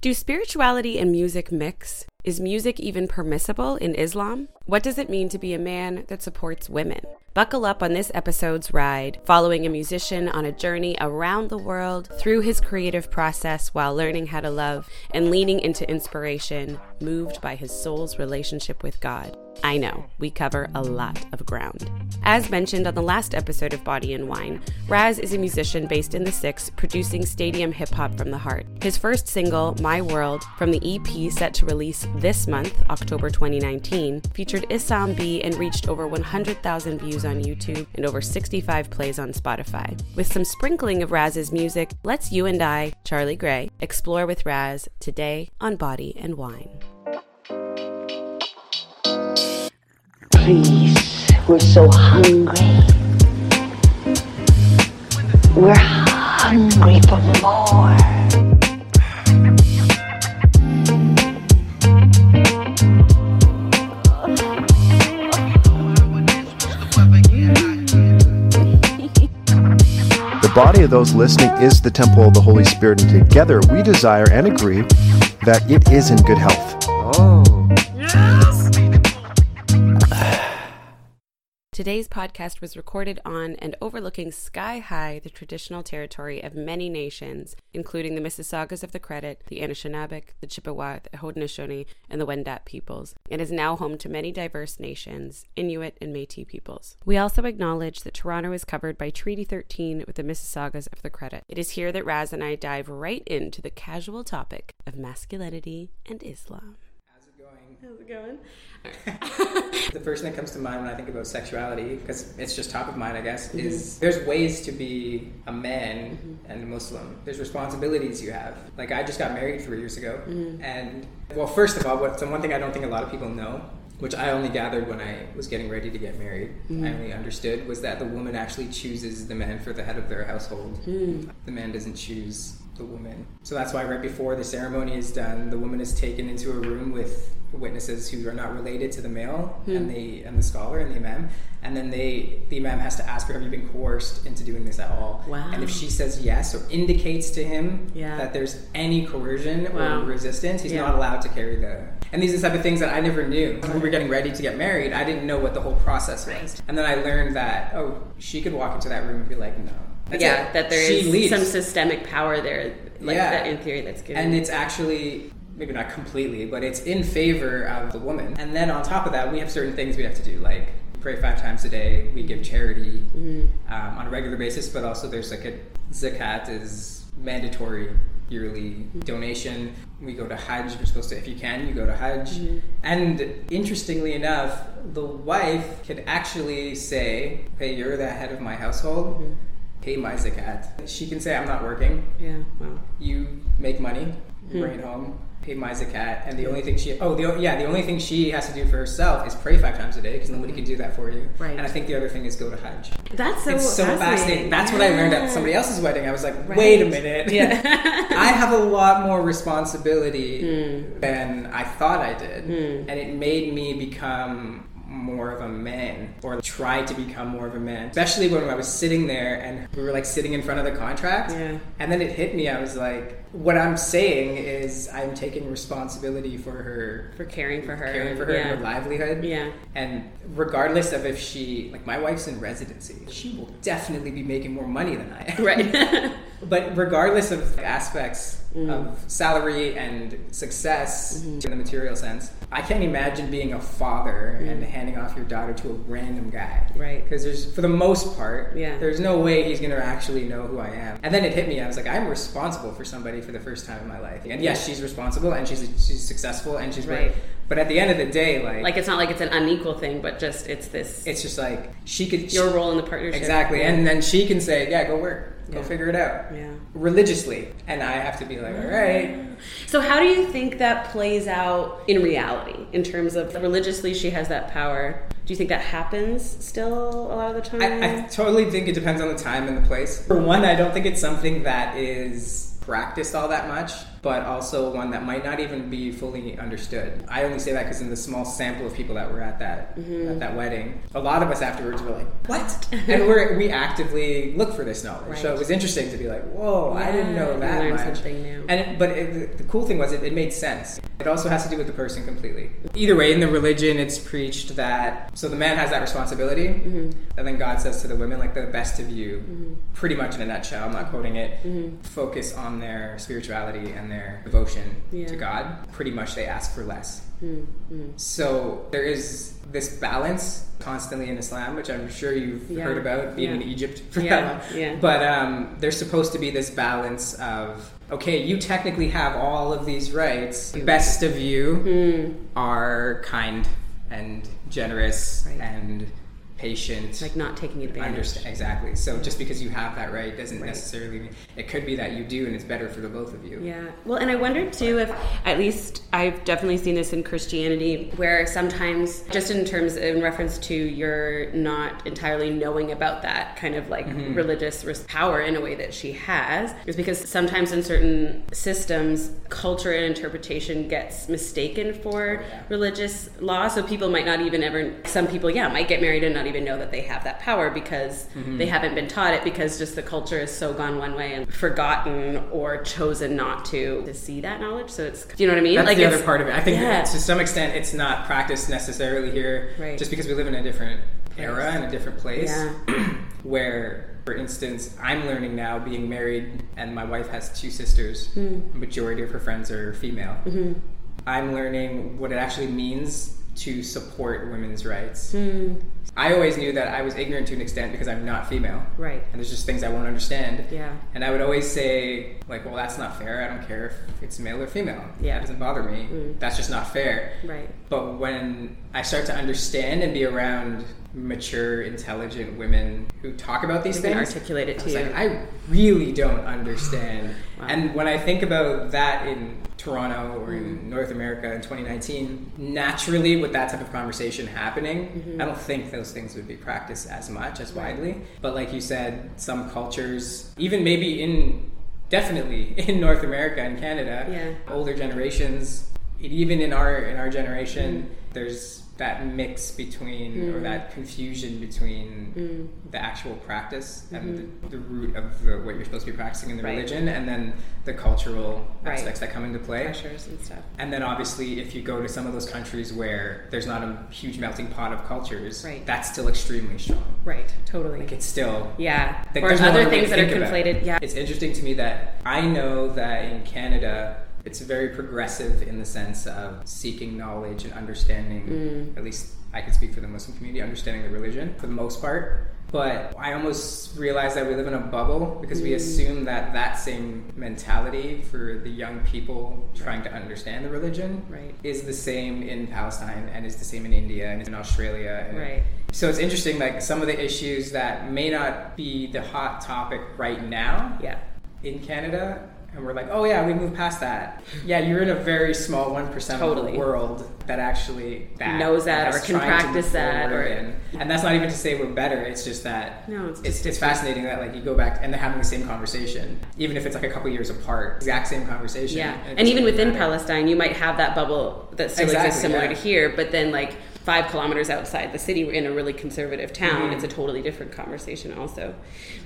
Do spirituality and music mix? Is music even permissible in Islam? What does it mean to be a man that supports women? Buckle up on this episode's ride, following a musician on a journey around the world through his creative process while learning how to love and leaning into inspiration, moved by his soul's relationship with God. I know, we cover a lot of ground. As mentioned on the last episode of Body and Wine, Raz is a musician based in the Six, producing stadium hip hop from the heart. His first single, My World, from the EP set to release this month, October 2019, featured Isam B and reached over 100,000 views on YouTube and over 65 plays on Spotify. With some sprinkling of Raz's music, let's you and I, Charlie Gray, explore with Raz today on Body and Wine. Please, we're so hungry. We're hungry for more. Body of those listening is the temple of the Holy Spirit, and together we desire and agree that it is in good health. Oh. Today's podcast was recorded on and overlooking sky high the traditional territory of many nations, including the Mississaugas of the Credit, the Anishinaabeg, the Chippewa, the Haudenosaunee, and the Wendat peoples, It is now home to many diverse nations, Inuit and Métis peoples. We also acknowledge that Toronto is covered by Treaty 13 with the Mississaugas of the Credit. It is here that Raz and I dive right into the casual topic of masculinity and Islam. How's it going? How's it going? How's it going? the first thing that comes to mind when I think about sexuality, because it's just top of mind, I guess, mm-hmm. is there's ways to be a man mm-hmm. and a Muslim. There's responsibilities you have. Like I just got married three years ago, mm-hmm. and well, first of all, what, so one thing I don't think a lot of people know. Which I only gathered when I was getting ready to get married. I only understood was that the woman actually chooses the man for the head of their household. The man doesn't choose the woman. So that's why right before the ceremony is done, the woman is taken into a room with witnesses who are not related to the male and hmm. the and the scholar and the imam, and then they the imam has to ask her, "Have you been coerced into doing this at all?" Wow. And if she says yes or indicates to him Yeah. that there's any coercion Wow. or resistance, he's Yeah. not allowed to carry the. And these are the type of things that I never knew. When we were getting ready to get married, I didn't know what the whole process was. And then I learned that oh, she could walk into that room and be like, "No." That's yeah, it. that there She is leaves. some systemic power there, like Yeah. that in theory that's given. And it's actually maybe not completely, but it's in favor of the woman. And then on top of that, we have certain things we have to do, like pray five times a day. We give charity Mm-hmm. um, on a regular basis, but also there's like a zakat is mandatory yearly donation. We go to Hajj. You're supposed to, if you can, you go to Hajj. Mm-hmm. And interestingly enough, the wife could actually say, "Hey, you're the head of my household." Mm-hmm. Pay my zakat. She can say, "I'm not working." yeah, wow. you make money, Hmm. you bring it home, pay my zakat, and the only thing she oh the yeah the only thing she has to do for herself is pray five times a day because nobody can do that for you. Right. And I think the other thing is go to Hajj. That's so, it's so fascinating. That's what I learned at somebody else's wedding. I was like, Right. wait a minute. Yeah. I have a lot more responsibility Hmm. than I thought I did, and it made me become more of a man or try to become more of a man especially when i was sitting there and we were like sitting in front of the contract Yeah. and then it hit me i was like what i'm saying is i'm taking responsibility for her for caring for her. caring for her yeah. and her livelihood Yeah. and regardless of if she like my wife's in residency she will definitely be making more money than i am Right. but regardless of aspects Mm. of salary and success Mm-hmm. in the material sense, I can't imagine being a father and handing off your daughter to a random guy. Mm. Right. Because there's, for the most part, Yeah. there's no way he's going to actually know who I am. And then it hit me. I was like, I'm responsible for somebody for the first time in my life. And yes, she's responsible and she's she's successful and she's Right. But at the end of the day, like, like it's not like it's an unequal thing, but just it's this it's just like she could your role in the partnership. exactly, and then she can say, "Yeah, go work, go Yeah. figure it out." Yeah. religiously, and I have to be like, mm. all right. So how do you think that plays out in reality in terms of religiously she has that power? Do you think that happens still a lot of the time? I, I totally think it depends on the time and the place. For one, I don't think it's something that is practiced all that much. But also one that might not even be fully understood. I only say that because in the small sample of people that were at that Mm-hmm. at that wedding, a lot of us afterwards were like, "What?" and we're, we actively look for this knowledge. So it was interesting to be like, "Whoa, I didn't know that much." something new. And it, but it, the, cool thing was it, it made sense. It also has to do with the person completely. Either way, in the religion, it's preached that so the man has that responsibility, Mm-hmm. and then God says to the women, like the best of you, pretty much in a nutshell. I'm not quoting it. Focus on their spirituality and their devotion Yeah. to God. Pretty much, they ask for less. Mm, mm. So there is this balance constantly in Islam, which I'm sure you've Yeah. heard about being in Egypt for Yeah, that long. yeah. But um, there's supposed to be this balance of okay, you technically have all of these rights. The mm. best of you are kind and generous Right. and patient. like not taking advantage. Understand exactly. So just because you have that right doesn't Right. necessarily mean it could be that you do, and it's better for the both of you. Yeah. Well, and I wonder too if, at least I've definitely seen this in Christianity, where sometimes, just in terms, in reference to your not entirely knowing about that kind of like Mm-hmm. religious power in a way that she has, is because sometimes in certain systems, culture and interpretation gets mistaken for Oh, yeah. religious law. So people might not even ever, some people, yeah, might get married and not even know that they have that power because Mm-hmm. they haven't been taught it because just the culture is so gone one way and forgotten or chosen not to to see that knowledge. So it's, do you know what I mean? That's the other part of it. I think Yeah. to some extent it's not practiced necessarily here, Right. just because we live in a different era and a different place. Yeah. where, for instance, I'm learning now, being married, and my wife has two sisters. Hmm. Majority of her friends are female. Mm-hmm. I'm learning what it actually means to support women's rights. Hmm. I always knew that I was ignorant to an extent because I'm not female. Right. And there's just things I won't understand. Yeah. And I would always say, like, well, that's not fair. I don't care if it's male or female. Yeah. That doesn't bother me. Mm. That's just not fair. Right. But when I start to understand and be around mature, intelligent women who talk about these things, articulate it I to was you. like, I really don't understand. Wow. And when I think about that in Toronto or in North America in 2019, naturally, with that type of conversation happening, Mm-hmm. I don't think those things would be practiced as much, as widely. But like you said, some cultures, even maybe in definitely in North America and Canada, Yeah. older generations, even in our in our generation, Mm. there's that mix between or that confusion between Mm. the actual practice and the, the root of the, what you're supposed to be practicing in the Mm-hmm. Right. religion, and then the cultural Right. aspects that come into play. Pressures and stuff. And then obviously, if you go to some of those countries where there's not a huge melting pot of cultures, Right. that's still extremely strong. Right. Totally. Like it's still yeah. like, or there's no other other things that are conflated. Yeah. It's interesting to me that I know that in Canada, it's very progressive in the sense of seeking knowledge and understanding, Mm. at least I can speak for the Muslim community, understanding the religion for the most part. But I almost realize that we live in a bubble because Mm. we assume that that same mentality for the young people trying to understand the religion Right. is the same in Palestine and is the same in India and in Australia. And Right. so it's interesting, like some of the issues that may not be the hot topic right now Yeah. in Canada, and we're like, oh yeah, we moved past that. Yeah, you're in a very small one percent of the world that actually that Knows that or can practice that or- in. and that's not even to say we're better. It's just that No, it's it's, just it's fascinating that like you go back and they're having the same conversation, even if it's like a couple years apart, exact same conversation. Yeah, it and even within matter. Palestine, you might have that bubble that still Exactly, exists similar yeah. to here, but then like five kilometers outside the city, we're in a really conservative town, Mm-hmm. it's a totally different conversation. Also,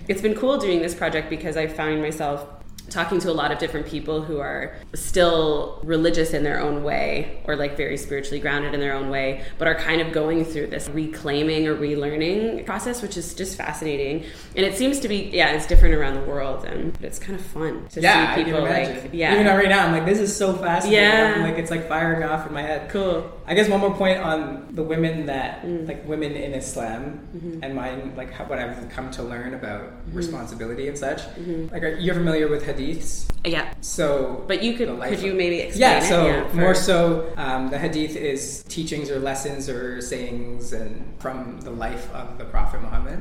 it's been cool doing this project because I find myself talking to a lot of different people who are still religious in their own way or like very spiritually grounded in their own way but are kind of going through this reclaiming or relearning process which is just fascinating and it seems to be yeah it's different around the world and but it's kind of fun to Yeah, see people like yeah Even right now, I'm like, this is so fascinating. Yeah. I'm like it's like firing off in my head. Cool. I guess one more point on the women that, Mm. like women in Islam, Mm-hmm. and mine, like what I've come to learn about responsibility and such. Like, are, you're familiar with hadiths? Yeah, So, but you could could you maybe explain it. yeah, it? so for- more so, um, the hadith is teachings or lessons or sayings and from the life of the Prophet Muhammad,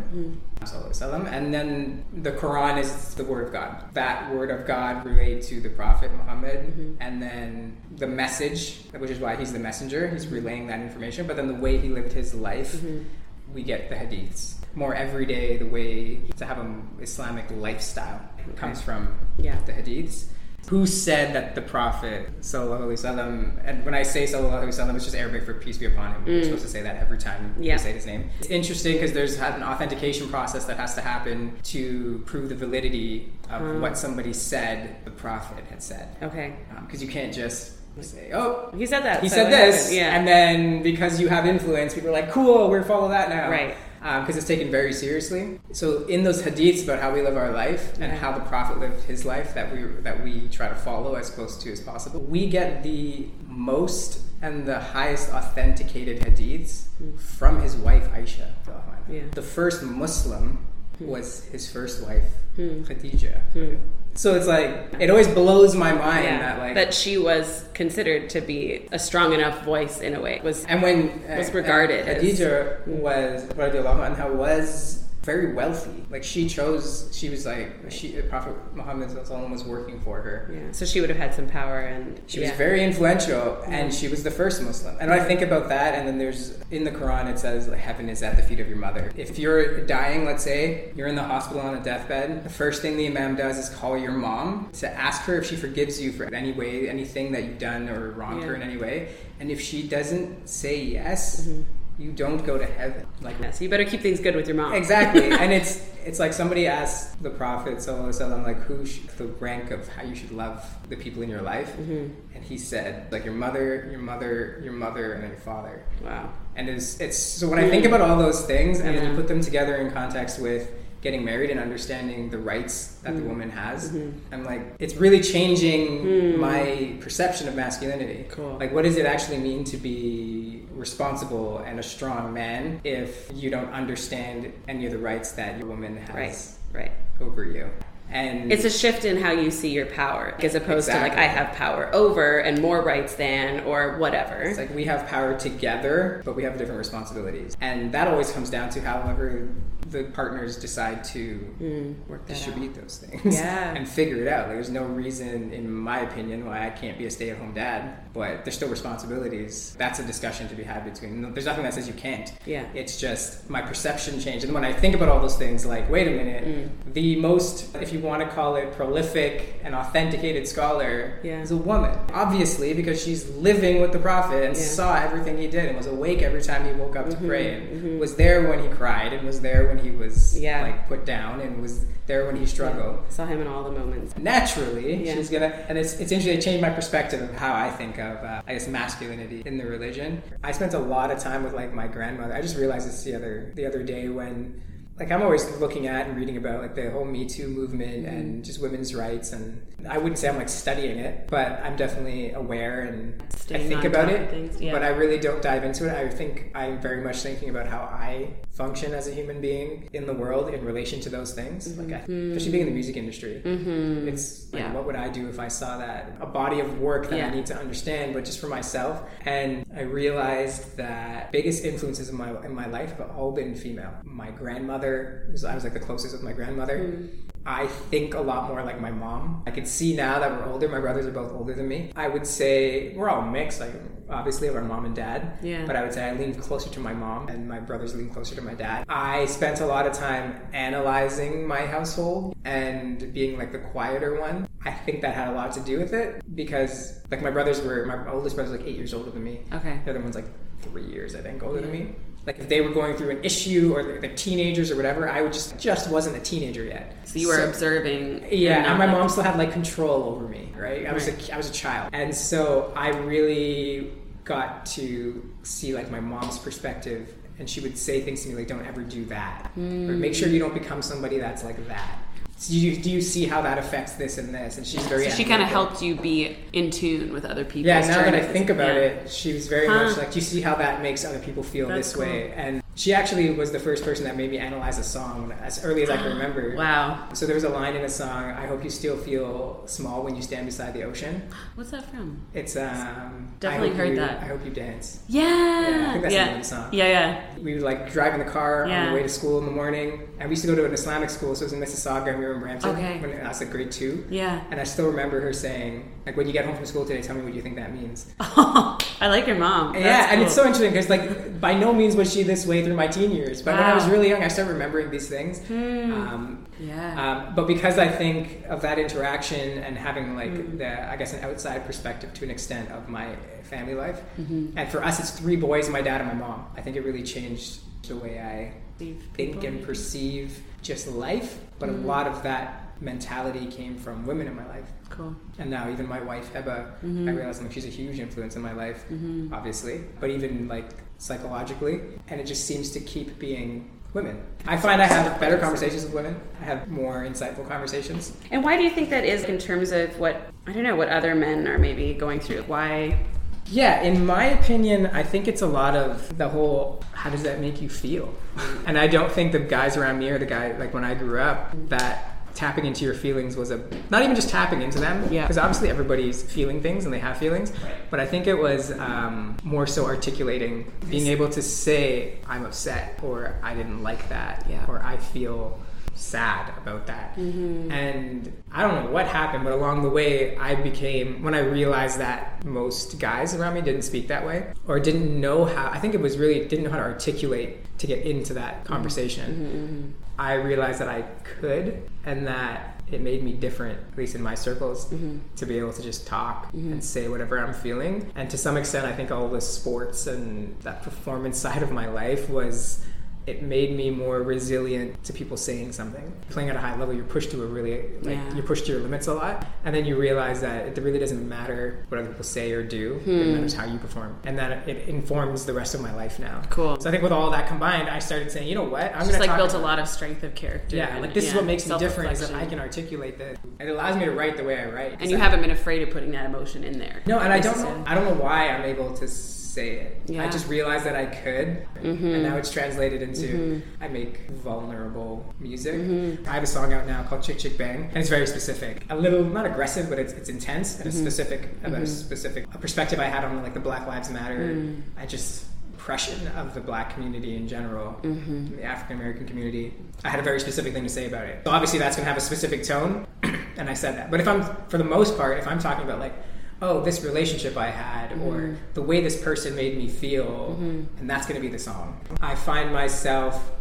sallallahu alaihi wasallam. and then the Quran is the word of God. That word of God relayed to the Prophet Muhammad, Mm-hmm. and then the message, which is why he's the messenger, he's relaying that information. But then the way he lived his life, Mm-hmm. we get the hadiths. More everyday, the way to have an Islamic lifestyle comes from Yeah. the hadiths. Who said that the Prophet sallallahu alaihi wasallam? And when I say sallallahu alaihi wasallam, it's just Arabic for peace be upon him. we're mm. supposed to say that every time Yeah. you say his name. It's interesting because there's an authentication process that has to happen to prove the validity of ah. what somebody said the Prophet had said. Okay. Um, because you can't just say, "Oh, He said that. he so said this," happened. Yeah. and then because you have influence, people are like, "Cool, we're follow that now." Right. Um, because it's taken very seriously. So in those hadiths about how we live our life and how the Prophet lived his life that we that we try to follow as close to as possible, we get the most and the highest authenticated hadiths mm. from his wife Aisha. Yeah. The first Muslim was his first wife, Khadija. So it's like it always blows my mind yeah. that like that she was considered to be a strong enough voice in a way. Was And when uh, was regarded uh, as- Khadija was radiallahu anha was very wealthy. Like she chose, she was like she Prophet Muhammad was working for her. yeah. So she would have had some power and She was very influential, and she was the first Muslim. And I think about that, and then there's in the Quran it says like, heaven is at the feet of your mother. If you're dying, let's say you're in the hospital on a deathbed, the first thing the Imam does is call your mom to ask her if she forgives you for any way, anything that you've done or wronged her in any way. And if she doesn't say yes, Mm-hmm. You don't go to heaven. Like Yeah, so you better keep things good with your mom. Exactly, and it's it's like somebody asked the Prophet sallallahu alaihi wasallam like who sh- the rank of how you should love the people in your life, Mm-hmm. and he said like your mother, your mother, your mother, and then your father. Wow. And it's it's so when I think about all those things and then you put them together in context with getting married and understanding the rights that Mm-hmm. the woman has, I'm like it's really changing my perception of masculinity. Cool. Like what does it actually mean to be responsible and a strong man if you don't understand any of the rights that your woman has Right. Right. over you? And It's a shift in how you see your power, as opposed to like I have power over and more rights than or whatever. It's like we have power together, but we have different responsibilities. And that always comes down to however the partners decide to work that distribute those things Yeah. and figure it out. Like, there's no reason, in my opinion, why I can't be a stay at home dad, but there's still responsibilities. That's a discussion to be had between. There's nothing that says you can't. Yeah. It's just my perception changed. And when I think about all those things, like, wait a minute, Mm. the most, if you want to call it prolific and authenticated scholar, Yeah. is a woman. Obviously, because she's living with the prophet and Yeah. Mm-hmm. saw everything he did and was awake every time he woke up to pray and was there when he cried and was there when he was Yeah. like put down and was there when he struggled. Saw him in all the moments. Naturally, Yeah. she's gonna, and it's, it's interesting to change my perspective of how I think of, uh, I guess, masculinity in the religion. I spent a lot of time with like my grandmother. I just realized this the other the other day when, like, I'm always looking at and reading about like the whole Me Too movement Mm-hmm. and just women's rights, and I wouldn't say I'm like studying it, but I'm definitely aware and Staying I think about it. things, yeah. But I really don't dive into it. I think I'm very much thinking about how I function as a human being in the world in relation to those things. Like, I, especially being in the music industry, Mm-hmm. it's like, Yeah. what would I do if I saw that a body of work that Yeah. I need to understand, but just for myself? And I realized that biggest influences in my in my life have all been female. My grandmother, was- I was like the closest with my grandmother. Mm. I think a lot more like my mom. I can see now that we're older. My brothers are both older than me. I would say we're all mixed, like obviously of our mom and dad. Yeah. But I would say I lean closer to my mom, and my brothers lean closer to my dad. I spent a lot of time analyzing my household and being like the quieter one. I think that had a lot to do with it because like my brothers were my oldest brother's like eight years older than me. Okay. The other one's like three years, I think, older than me. Like if they were going through an issue or they're, teenagers or whatever, I would just just wasn't a teenager yet. So you were observing. Yeah, and my mom still had like control over me, right? I was a, I was a child, and so I really got to see like my mom's perspective, and she would say things to me like, "Don't ever do that," or hmm. "Make sure you don't become somebody that's like that." Do you, do you see how that affects this and this? And she's very So she kind of helped you be in tune with other people. Yeah, now that I think about yeah. it, she was very Huh. much like, do you see how that makes other people feel That's this way? And she actually was the first person that made me analyze a song as early as I can remember. Wow. So there was a line in a song, I hope you still feel small when you stand beside the ocean. What's that from? It's um Definitely heard you, that. I hope you dance. Yeah. I think that's the yeah. name of the song. Yeah, yeah. We would like drive in the car on the way to school in the morning, and we used to go to an Islamic school, so it was in Mississauga, and we were in Brampton Okay. when I was like grade two. Yeah. And I still remember her saying, like, when you get home from school today, tell me what you think that means. I like your mom. yeah, That's and it's so interesting because, like, by no means was she this way through my teen years. But when I was Hmm. really young, I started remembering these things. Um, Yeah. um, but because I think of that interaction and having like Mm-hmm. the, I guess, an outside perspective to an extent of my family life, Mm-hmm. and for us, it's three boys, my dad and my mom. I think it really changed the way I think and perceive just life. But a mm. lot of that mentality came from women in my life. Cool. And now even my wife Heba, mm-hmm. I realize like she's a huge influence in my life, mm-hmm. obviously. But even like psychologically, and it just seems to keep being women. I find I have better conversations with women. I have more insightful conversations. And why do you think that is in terms of what I don't know what other men are maybe going through? Why? Yeah, in my opinion, I think it's a lot of the whole how does that make you feel? And I don't think the guys around me or the guy like when I grew up that tapping into your feelings was a not even just tapping into them Yeah. because obviously everybody's feeling things and they have feelings but i think it was um, more so articulating being able to say i'm upset or i didn't like that Yeah. or i feel sad about that. Mm-hmm. And i don't know what happened but along the way i became when i realized that most guys around me didn't speak that way or didn't know how i think it was really didn't know how to articulate to get into that mm-hmm. conversation. Mm-hmm, I realized that i could and that it made me different at least in my circles to be able to just talk and say whatever i'm feeling. And to some extent i think all the sports and that performance side of my life was it made me more resilient to people saying something. Playing at a high level, you're pushed to a really like Yeah. you're pushed to your limits a lot, and then you realize that it really doesn't matter what other people say or do. It hmm. matters how you perform, and that it informs the rest of my life now. Cool. So I think with all that combined, I started saying, you know what, I'm Just gonna like built a lot of strength of character. Yeah, and- like this is what makes me different is that I can articulate this. It allows me to write the way I write. And you I- haven't been afraid of putting that emotion in there. no, and I don't know. I don't know why I'm able to say it. Yeah. I just realized that I could, Mm-hmm. and now it's translated into I make vulnerable music. Mm-hmm. I have a song out now called Chick Chick Bang, and it's very specific. A little not aggressive, but it's, it's intense and it's Mm-hmm. specific about a specific a perspective I had on like the Black Lives Matter. Mm. I just oppression of the black community in general, Mm-hmm. the African American community. I had a very specific thing to say about it. So obviously that's going to have a specific tone, and I said that. But if I'm, for the most part, if I'm talking about like, oh, this relationship I had, Mm-hmm. or the way this person made me feel, and that's going to be the song. I find myself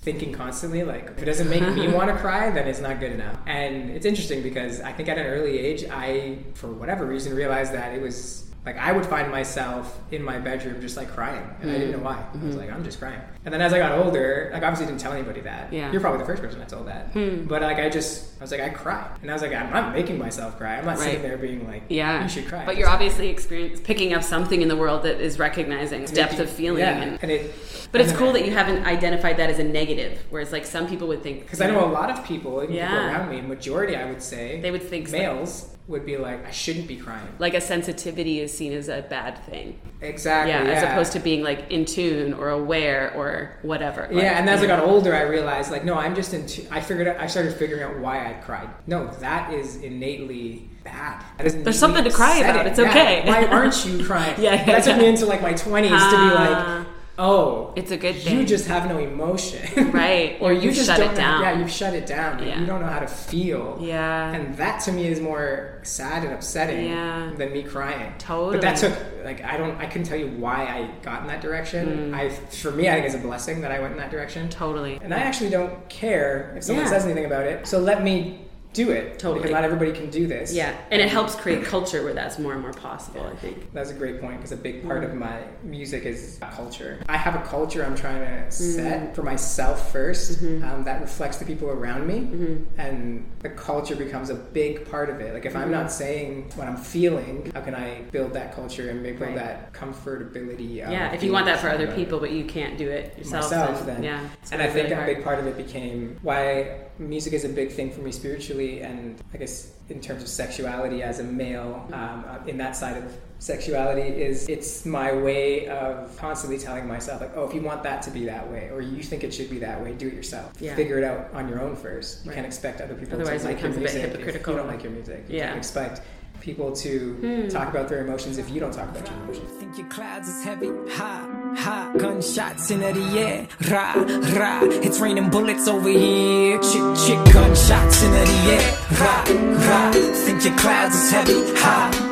thinking constantly like if it doesn't make me want to cry then it's not good enough and it's interesting because i think at an early age i for whatever reason realized that it was like I would find myself in my bedroom just like crying, and I didn't know mm-hmm. why. I was mm-hmm. like, I'm just crying. And then as I got older, like obviously didn't tell anybody that. Yeah. You're probably the first person I told that. Hmm. But like I just, I was like, I cry, and I was like, I'm not making myself cry. I'm not sitting Right. there being like, Yeah. you should cry. But you're obviously experience picking up something in the world that is recognizing depth of feeling. Yeah, And, and it. but it's cool that you haven't identified that as a negative, whereas like some people would think. because I know a lot of people, even people Yeah. around me, majority I would say, They would think so. males would be like, I shouldn't be crying. like a sensitivity is seen as a bad thing. Exactly. yeah, Yeah, as opposed to being like in tune or aware or whatever. Like, yeah, and as I got older, I realized like, no, I'm just into. I figured out. I started figuring out why I cried. No, that is innately bad. That is There's something to cry about. It's upsetting. okay. Yeah, Why aren't you crying? Yeah, yeah, that took yeah. me into like my 20s to be Ah. like, oh, It's a good thing. You just have no emotion, Right. or you You've just shut it don't down. Yeah, you've shut it down. Yeah. You don't know how to feel. Yeah. and that to me is more sad and upsetting Yeah. than me crying. Totally. But that took like I don't I couldn't tell you why I got in that direction. I for me I think it's a blessing that I went in that direction. Mm. Totally. And I actually don't care if someone Yeah. says anything about it. So let me do it. Totally. Because not everybody can do this. Yeah, and it helps create culture where that's more and more possible. I think. That's a great point because a big mm-hmm. part of my music is culture. I have a culture I'm trying to mm. set for myself 1st mm-hmm. um, that reflects the people around me, mm-hmm. and the culture becomes a big part of it. Like if I'm not saying what I'm feeling, how can I build that culture and make build Right. that comfortability? Yeah, if you want that for other people, but you can't do it yourself, myself then, then. yeah. and I really think a hard. big part of it became why music is a big thing for me spiritually, and I guess in terms of sexuality as a male, um, uh, in that side of sexuality is it's my way of constantly telling myself like, oh, if you want that to be that way, or you think it should be that way, do it yourself. Yeah. Figure it out on your own first. You Right. can't expect other people Otherwise to it like your becomes a bit music if hypocritical. you don't like your music. You Yeah. can't expect people to talk about their emotions if you don't talk about your emotions. Think your clouds is heavy, high. Ha, gunshots in the air, rah, rah, it's raining bullets over here. Chick, chick, gunshots in the air, rah, rah, think your clouds is heavy, ha,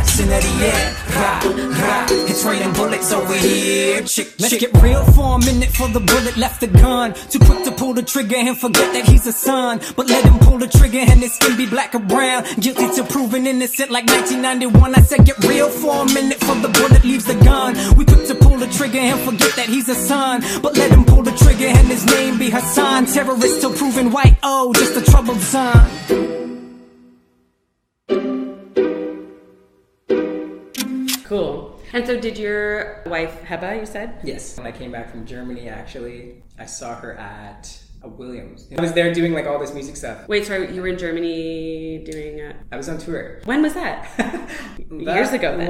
ha, gunshots in the air, it's raining bullets over here. Chick, Let's get real for a minute for the bullet left the gun. Too quick to pull the trigger and forget that he's a son. But let him pull the trigger and his skin be black or brown. Guilty to proven innocent like 1991. I said get real for a minute for the bullet leaves the gun. We quick to pull the trigger and forget that he's a son. But let him pull the trigger and his name be Hassan. Terrorist still proven white, oh, just a troubled son. Cool. And so, did your wife Heba? You said. Yes. When I came back from Germany, actually, I saw her at a Williams. I was there doing like all this music stuff. Wait, sorry, you were in Germany doing. A... I was on tour. When was that? Years ago. Then.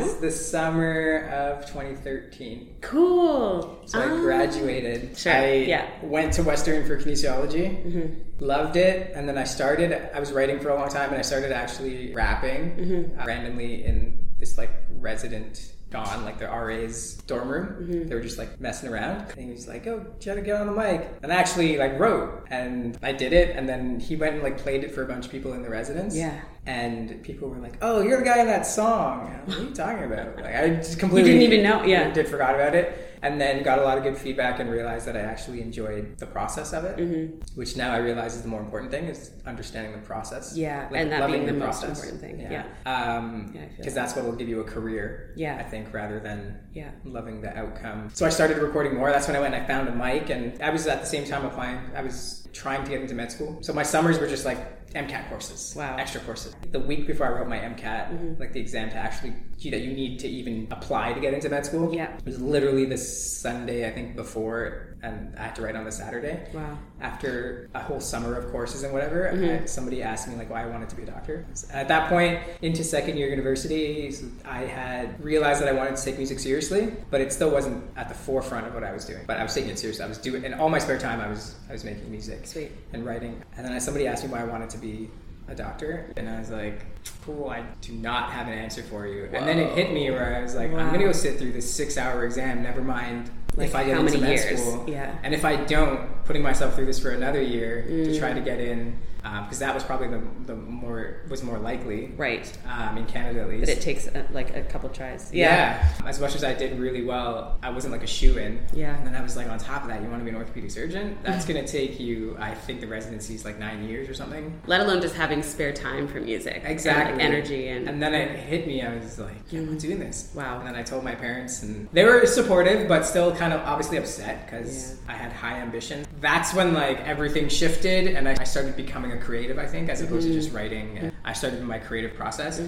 was no. the summer of 2013. Cool. So I Ah. graduated. Sure, I yeah. went to Western for kinesiology. Loved it, and then I started. I was writing for a long time, and I started actually rapping uh, randomly in this like resident Don, like the RA's dorm room. Mm-hmm. They were just like messing around, and he was like, "Oh, try to get on the mic." And I actually like wrote, and I did it, and then he went and like played it for a bunch of people in the residence. Yeah. And people were like, "Oh, you're the guy in that song." Like, what are you talking about? Like, I just completely didn't even know, yeah. did forgot about it and then got a lot of good feedback and realized that i actually enjoyed the process of it Mm-hmm. which now i realize is the more important thing is understanding the process Yeah, and that loving being the most important thing. yeah Yeah, um Yeah, because that. that's what will give you a career Yeah. i think rather than Yeah. loving the outcome so i started recording more that's when i went and i found a mic and i was at the same time applying i was trying to get into med school so my summers were just like MCAT courses, Wow. Mm-hmm. extra courses. The week before I wrote my MCAT, like the exam to actually that you need to even apply to get into med school, Yeah. it was literally the Sunday I think before, and I had to write on the Saturday. Wow. After a whole summer of courses and whatever, Mm-hmm. I- somebody asked me like why I wanted to be a doctor. At that point, into second year university, I had realized that I wanted to take music seriously, but it still wasn't at the forefront of what I was doing. But I was taking it seriously. I was doing, in all my spare time, I was I was making music Sweet. and writing. And then somebody asked me why I wanted to be a doctor, and I was like, "Cool, I do not have an answer for you." And then it hit me where I was like, "I'm gonna go sit through this six-hour exam. Never mind Like, if I get how into many med years? school. Yeah. And if I don't, putting myself through this for another year to Mm. try to get in, because that was probably the, the more was more likely, Right. um, in Canada at least. But it takes uh, like a couple tries. Yeah. As much as I did really well, I wasn't like a shoe in. Yeah. And then I was like, on top of that, you want to be an orthopedic surgeon? That's going to take you, I think the residency is like nine years or something. Let alone just having spare time for music. and, Exactly. like, energy and. And then it hit me. I was like, yeah, I'm doing this. Wow. And then I told my parents, and they were supportive, but still kind of obviously upset because Yeah. I had high ambition. That's when like everything shifted, and I I started becoming a creative. I think, as opposed Mm-hmm. to just writing. I started my creative process.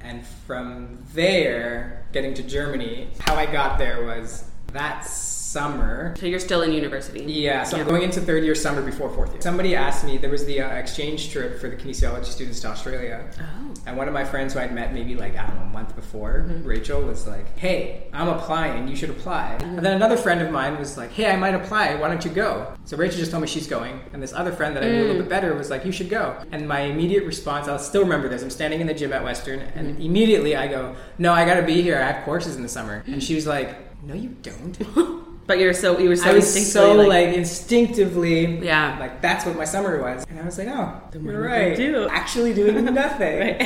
And from there, getting to Germany, how I got there was that summer. so you're still in university. Yeah, so I'm going into third year summer before fourth year. Somebody asked me, there was the uh, exchange trip for the kinesiology students to Australia. Oh. And one of my friends who I'd met maybe like, I don't know, a month before, Mm-hmm. Rachel, was like, hey, I'm applying, you should apply. Mm-hmm. And then another friend of mine was like, hey, I might apply, why don't you go? So Rachel just told me she's going. And this other friend that I knew a little Mm. bit better was like, you should go. And my immediate response, I'll still remember this, I'm standing in the gym at Western, and Mm-hmm. immediately I go, no, I gotta be here, I have courses in the summer. And she was like, no, you don't. But you're so you were so I was so like, like, instinctively, Yeah. like that's what my summer was, and I was like, oh, what you're right, do? actually doing nothing.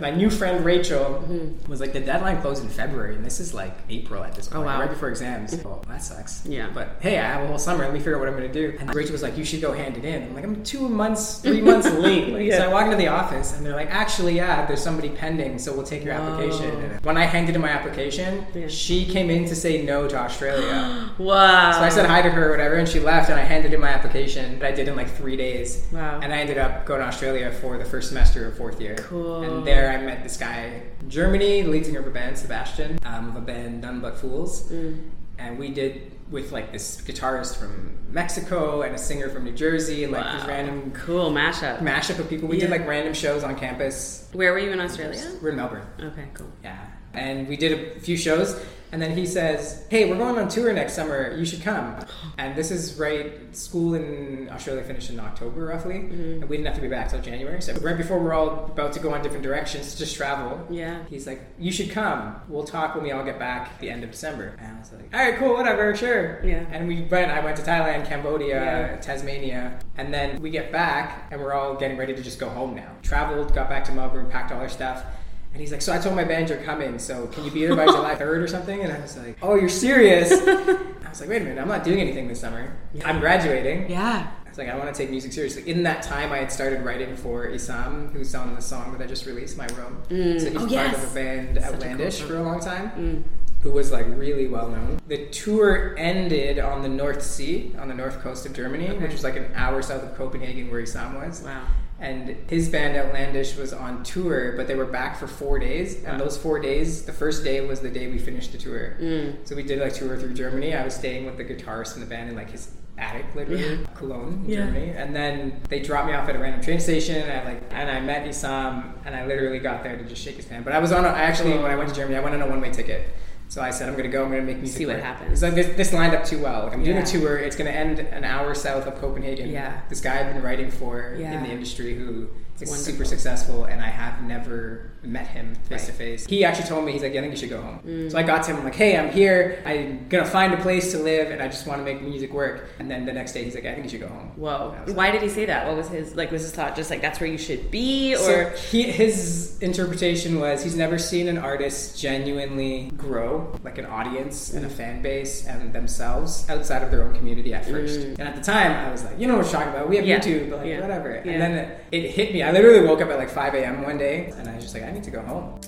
My new friend Rachel mm-hmm. was like, the deadline closed in February, and this is like April at this oh, point, Oh, wow. right before exams. Oh, that sucks. Yeah. But hey, I have a whole summer. Let me figure out what I'm going to do. And Rachel was like, you should go hand it in. I'm like, I'm two months, three months late. Like, So I walk into the office, and they're like, actually, yeah, there's somebody pending, so we'll take your application. Oh. And when I handed in my application, Yeah. she came in to say no to Australia. wow. So I said hi to her or whatever, and she left, and I handed in my application that I did in like three days. Wow. And I ended up going to Australia for the first semester of fourth year. Cool. And there I met this guy Germany, the lead singer of a band, Sebastian, um, of a band None But Fools. Mm. And we did with like this guitarist from Mexico and a singer from New Jersey and like Wow. these random Cool mashup. mashup of people. We Yeah. did like random shows on campus. Where were you in Australia? We're in Melbourne. Okay, cool. Yeah. And we did a few shows, and then he says, Hey, we're going on tour next summer. You should come. And this is right, school in Australia finished in October roughly, mm-hmm. and we didn't have to be back till January. So, right before we're all about to go on different directions to just travel, Yeah. he's like, You should come. We'll talk when we all get back at the end of December. And I was like, All right, cool, whatever, sure. Yeah. And we went, I went to Thailand, Cambodia, Yeah. Tasmania, and then we get back, and we're all getting ready to just go home now. Traveled, got back to Melbourne, packed all our stuff. And he's like, so I told my band you're coming, so can you be here by July 3rd or something? And I was like, oh, you're serious? I was like, wait a minute, I'm not doing anything this summer. I'm graduating. Yeah. I was like, I want to take music seriously. In that time, I had started writing for Isam, who's on the song that I just released, My Room. Mm. So he's Oh, part yes. of a band, Such a cool Outlandish, for a long time, mm. who was like really well known. The tour ended on the North Sea, on the north coast of Germany, which was like an hour south of Copenhagen where Isam was. Wow. And his band Outlandish was on tour, but they were back for four days. And those four days, the first day was the day we finished the tour. Mm. So we did like tour through Germany. I was staying with the guitarist in the band in like his attic, literally, Cologne, in Yeah. Germany. And then they dropped me off at a random train station. And I like, and I met Isam, and I literally got there to just shake his hand. But I was on. A, I actually, when I went to Germany, I went on a one-way ticket. So I said, I'm gonna go. I'm gonna make music. See what happens. It's like this, this lined up too well. Like I'm doing Yeah. a tour. It's gonna end an hour south of Copenhagen. Yeah. This guy I've been writing for Yeah. in the industry who is wonderful. super successful, and I have never met him face to Mm. face. He actually told me he's like, I think you should go home. So I got to him. I'm like, Hey, I'm here. I'm gonna find a place to live, and I just want to make music work. And then the next day, he's like, I think you should go home. Whoa. I Why did he say that? What was his like? Was his thought just like that's where you should be, So or he, his interpretation was he's never seen an artist genuinely grow like an audience and a mm. fan base and themselves outside of their own community at first. Mm. And at the time, I was like, you know what we're talking about? We have Yeah. YouTube, but like Yeah. whatever. Yeah. And then it, it hit me. I literally woke up at like 5 a.m. one day, and I was just like, I need to go home.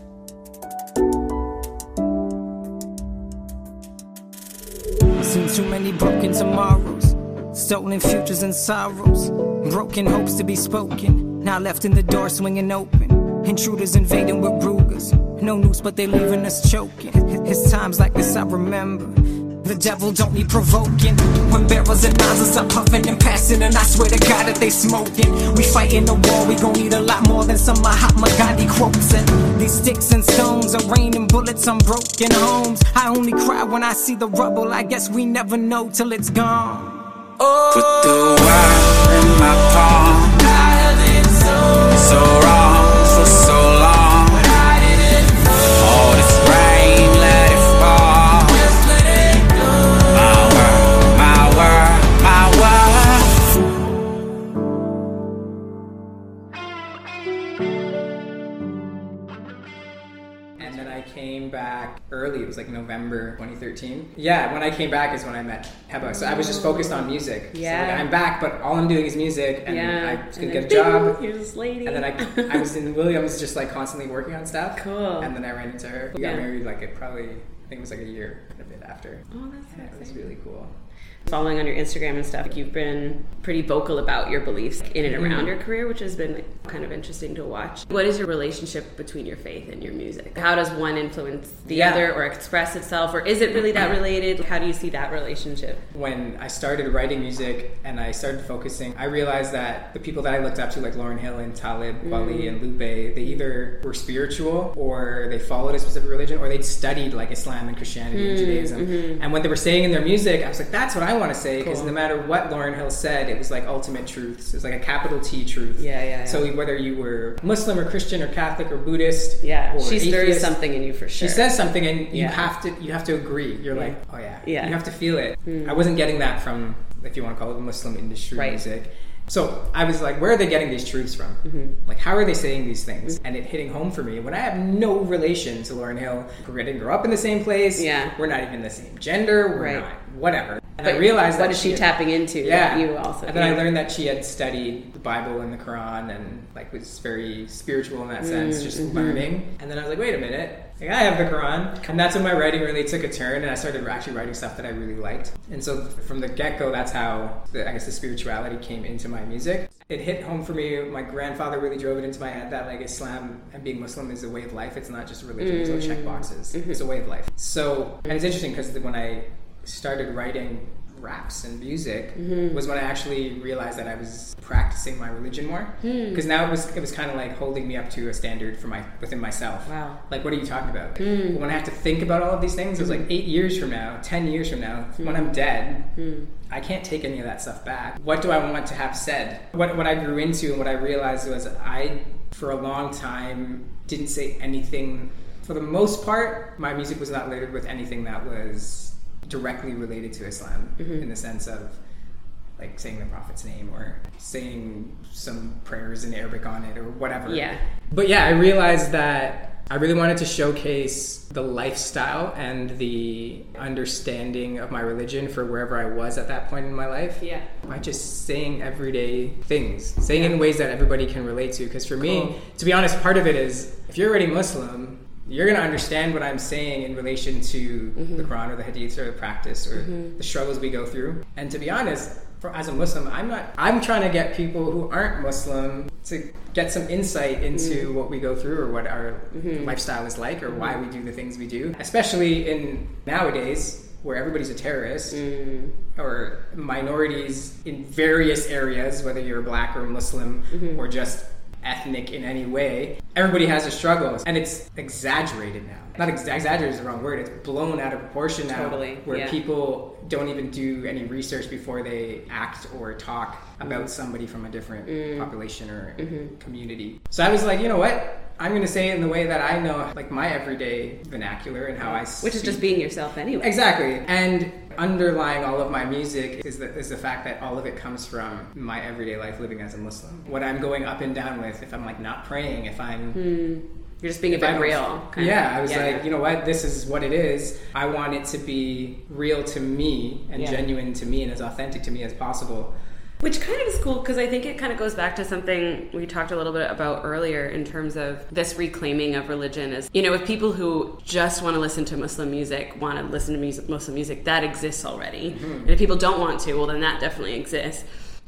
Seen too many broken tomorrows, stolen futures and sorrows, broken hopes to be spoken. Now left in the door swinging open. Intruders invading with Rugers. No news, but they're leaving us choking. It's times like this I remember. The devil don't need provoking. When barrels and nozzles are puffing and passing, and I swear to God that they smoking. We fighting the war, we gon' need a lot more than some Mahatma Gandhi quotes. And these sticks and stones are raining bullets on broken homes. I only cry when I see the rubble. I guess we never know till it's gone. Oh. Put the world in my palm. So back early. It was like November 2013. Yeah, when I came back is when I met Heba. So I was just focused on music. So, Yeah. like, I'm back, but all I'm doing is music, and yeah, I was gonna get a job. Here's this lady. And then I, I was in Williams just like constantly working on stuff. Cool. And then I ran into her. We Yeah. got married like it probably, I think it was like a year and a bit after. Oh, that's Yeah, it was really cool. Following on your Instagram and stuff, you've been pretty vocal about your beliefs in and around mm-hmm. your career, which has been kind of interesting to watch. What is your relationship between your faith and your music? How does one influence the Yeah. other or express itself, or is it really that mm-hmm. related? How do you see that relationship? When I started writing music and I started focusing, I realized that the people that I looked up to, like Lauryn Hill and Talib mm-hmm. Kweli and Lupe, they either were spiritual or they followed a specific religion or they'd studied like Islam and Christianity and Judaism. And what they were saying in their music, I was like, that's what I want to say because Cool. no matter what Lauryn Hill said, it was like ultimate truths. It was like a capital T truth. Yeah, yeah, yeah. So whether you were Muslim or Christian or Catholic or Buddhist, Yeah, or she stirs something in you for sure. she says something and you Yeah. have to you have to agree. You're like, oh yeah, Yeah. You have to feel it. Hmm. I wasn't getting that from, if you want to call it, Muslim industry Right. music. So I was like, where are they getting these truths from? Mm-hmm. Like, how are they saying these things? And it hitting home for me when I have no relation to Lauryn Hill. We didn't grow up in the same place. Yeah. we're not even the same gender. We're Right. not whatever. And But I realized what that is she had- tapping into? yeah. you also. And then yeah. I learned that she had studied the Bible and the Quran and like was very spiritual in that sense, just Mm-hmm. learning. And then I was like, wait a minute. Like, I have the Quran. And that's when my writing really took a turn and I started actually writing stuff that I really liked. And so from the get go, that's how the, I guess the spirituality came into my music. It hit home for me. My grandfather really drove it into my head that like Islam and being Muslim is a way of life. It's not just a religion, it's all mm. check boxes. It's a mm-hmm. way of life. So, and it's interesting because when I started writing raps and music Mm-hmm. was when I actually realized that I was practicing my religion more. Hmm. Because now it was it was kind of like holding me up to a standard for my within myself. Wow. Hmm. Like, what are you talking about? When I have to think about all of these things, it was like eight years from now, ten years from now, Hmm. when I'm dead, I can't take any of that stuff back. What do I want to have said? What what I grew into and what I realized was I, for a long time, didn't say anything. For the most part, my music was not littered with anything that was directly related to Islam Mm-hmm. in the sense of like saying the prophet's name or saying some prayers in Arabic on it or whatever. Yeah. But yeah, I realized that I really wanted to showcase the lifestyle and the understanding of my religion for wherever I was at that point in my life. Yeah. By just saying everyday things, saying in ways that everybody can relate to. Because for me, to be honest, part of it is if you're already Muslim, you're going to understand what I'm saying in relation to Mm-hmm. the Quran or the Hadith or the practice or the struggles we go through. And to be honest, for, as a Muslim, I'm not. I'm trying to get people who aren't Muslim to get some insight into Mm-hmm. what we go through or what our lifestyle is like or why we do the things we do. Especially in nowadays where everybody's a terrorist Mm. or minorities in various areas, whether you're black or Muslim Mm-hmm. or just ethnic in any way. Everybody has their struggles, and it's exaggerated now. Not ex- exaggerated is the wrong word. It's blown out of proportion now, Totally, where yeah. people don't even do any research before they act or talk about somebody from a different Mm. population or Mm-hmm. community. So I was like, you know what? I'm going to say it in the way that I know, like my everyday vernacular and how I Which is just being yourself anyway. Exactly. And underlying all of my music is the, is the fact that all of it comes from my everyday life living as a Muslim. What I'm going up and down with, if I'm like not praying, if I'm. Hmm. You're just being a bit real. kind of. Yeah, I was Yeah, like, yeah. you know what? This is what it is. I want it to be real to me and Yeah. genuine to me and as authentic to me as possible. Which kind of is cool because I think it kind of goes back to something we talked a little bit about earlier in terms of this reclaiming of religion. Is you know, if people who just want to listen to Muslim music want to listen to music, Muslim music, that exists already. Mm-hmm. And if people don't want to, well, then that definitely exists.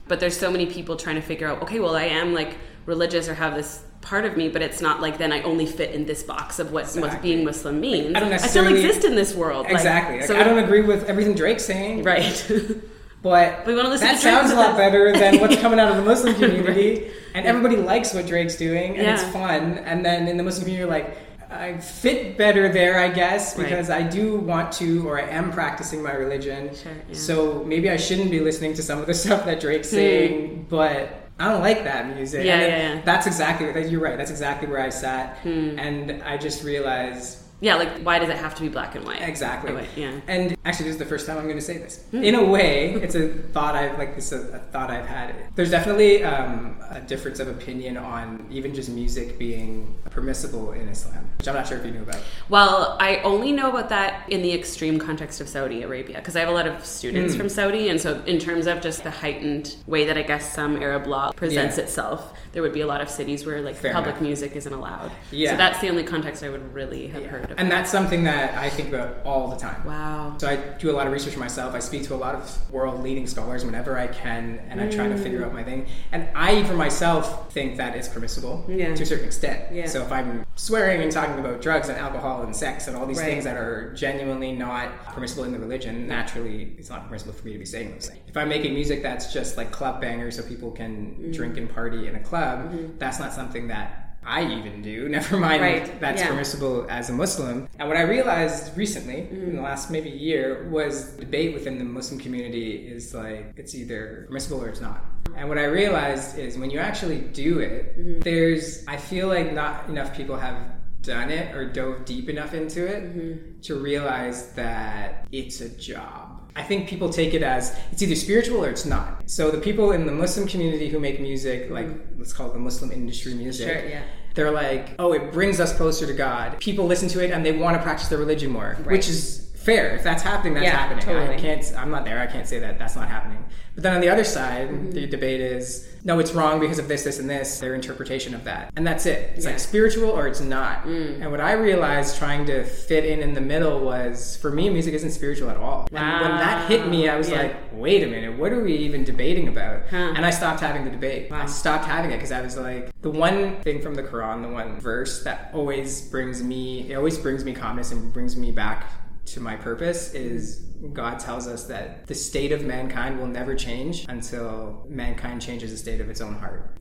But there's so many people trying to figure out, okay, well, I am like religious or have this part of me, but it's not like then I only fit in this box of what, Exactly. being Muslim means. I don't still exist in this world. Like, Exactly. Like, so I don't agree with everything Drake's saying. right. But We wanna listen that to sounds a lot better than what's coming out of the Muslim community. And everybody likes what Drake's doing, and it's fun. And then in the Muslim community, you're like, I fit better there, I guess, Right. because I do want to, or I am practicing my religion. Sure, yeah. So maybe I shouldn't be listening to some of the stuff that Drake's saying, but. I don't like that music. Hmm. Yeah, yeah, yeah. That's exactly. You're right. That's exactly where I sat, and I just realized yeah, like why does it have to be black and white? Exactly. Yeah. And actually, this is the first time I'm going to say this. In a way, it's a thought I've like this a, a thought I've had. There's definitely um, a difference of opinion on even just music being permissible in Islam, which I'm not sure if you knew about. Well, I only know about that in the extreme context of Saudi Arabia because I have a lot of students Hmm. from Saudi, and so in terms of just the heightened way that I guess some Arab law presents Yeah. itself, there would be a lot of cities where like Fair public enough. music isn't allowed. Yeah. So that's the only context I would really have heard of. And that's something that I think about all the time. wow. So I do a lot of research myself. I speak to a lot of world leading scholars whenever I can, and I try to figure out my thing. And I, for myself, think that it's permissible Yeah. to a certain extent. Yeah. So if I'm swearing and talking about drugs and alcohol and sex and all these Right. things that are genuinely not permissible in the religion, naturally it's not permissible for me to be saying those things. If I'm making music that's just like club bangers so people can Mm-hmm. drink and party in a club, that's not something that I even do. Never mind Right. that's Yeah. permissible as a Muslim. And what I realized recently, Mm. in the last maybe year, was the debate within the Muslim community is like it's either permissible or it's not. And what I realized is when you actually do it, Mm-hmm. there's I feel like not enough people have done it or dove deep enough into it Mm-hmm. to realize that it's a job. I think people take it as it's either spiritual or it's not. So the people in the Muslim community who make music, like let's call it the Muslim industry music. Sure, yeah. they're like, oh, it brings us closer to God. People listen to it and they want to practice their religion more, which is fair. If that's happening, that's Yeah, happening. totally. I can't. I'm not there. I can't say that that's not happening. But then on the other side, Mm-hmm. the debate is no, it's wrong because of this, this, and this. Their interpretation of that, and that's it. It's Yeah. like spiritual or it's not. Mm. And what I realized trying to fit in in the middle was, for me, music isn't spiritual at all. And when that hit me, I was Yeah. like, wait a minute, what are we even debating about? Huh. And I stopped having the debate. Wow. I stopped having it because I was like, the one thing from the Quran, the one verse that always brings me, it always brings me calmness and brings me back to my purpose is God tells us that the state of mankind will never change until mankind changes the state of its own heart.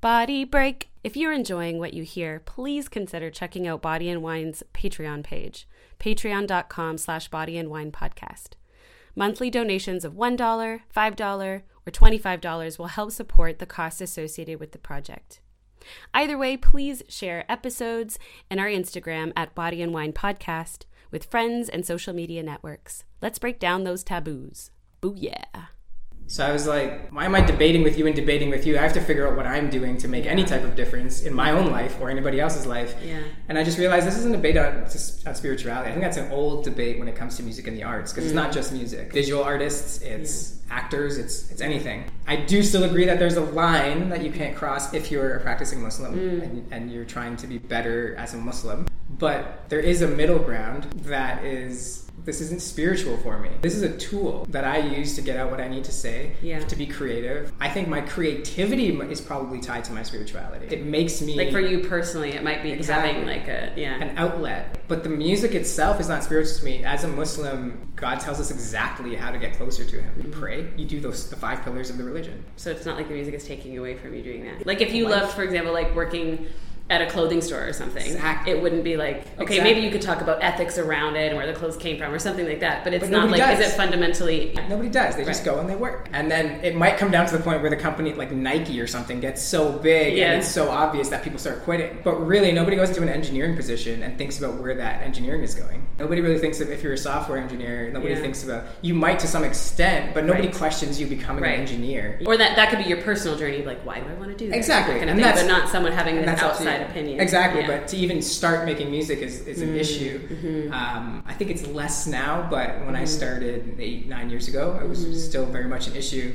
Body break. If you're enjoying what you hear, please consider checking out Body and Wine's Patreon page, patreon.com slash body and wine podcast. Monthly donations of $1, $5, or $25 will help support the costs associated with the project. Either way, please share episodes and our Instagram at Body and Wine Podcast with friends and social media networks. Let's break down those taboos. Booyah. So I was like, why am I debating with you and debating with you? I have to figure out what I'm doing to make any type of difference in my own life or anybody else's life. Yeah. And I just realized this isn't a debate on, on spirituality. I think that's an old debate when it comes to music and the arts because it's mm. not just music. Visual artists, it's actors, it's it's anything. I do still agree that there's a line that you can't cross if you're a practicing Muslim mm. and, and you're trying to be better as a Muslim. But there is a middle ground that is this isn't spiritual for me. This is a tool that I use to get out what I need to say, Yeah. to be creative. I think my creativity is probably tied to my spirituality. It makes me Like for you personally, it might be Exactly. having like a, yeah. an outlet. But the music itself is not spiritual to me. As a Muslim, God tells us exactly how to get closer to Him. You mm-hmm. pray, you do those the five pillars of the religion. So it's not like the music is taking away from you doing that. Like if you loved, for example, like working at a clothing store or something, Exactly. it wouldn't be like okay, Exactly. maybe you could talk about ethics around it and where the clothes came from or something like that. But it's But not like nobody is it fundamentally Nobody does. They just go and they work. And then it might come down to the point where the company, like Nike or something, gets so big Yeah. and it's so obvious that people start quitting. But really, nobody goes into an engineering position and thinks about where that engineering is going. Nobody really thinks of if you're a software engineer. Nobody Yeah. thinks about you might to some extent, but nobody Right. questions you becoming Right. an engineer. or that that could be your personal journey. Like why do I want to do that? Exactly. That kind of And thing, but not someone having this to outside opinion. Exactly, Yeah. Mm-hmm. but to even start making music is, is an issue. Um, I think it's less now, but when I started eight, nine years ago, it was Mm-hmm. still very much an issue.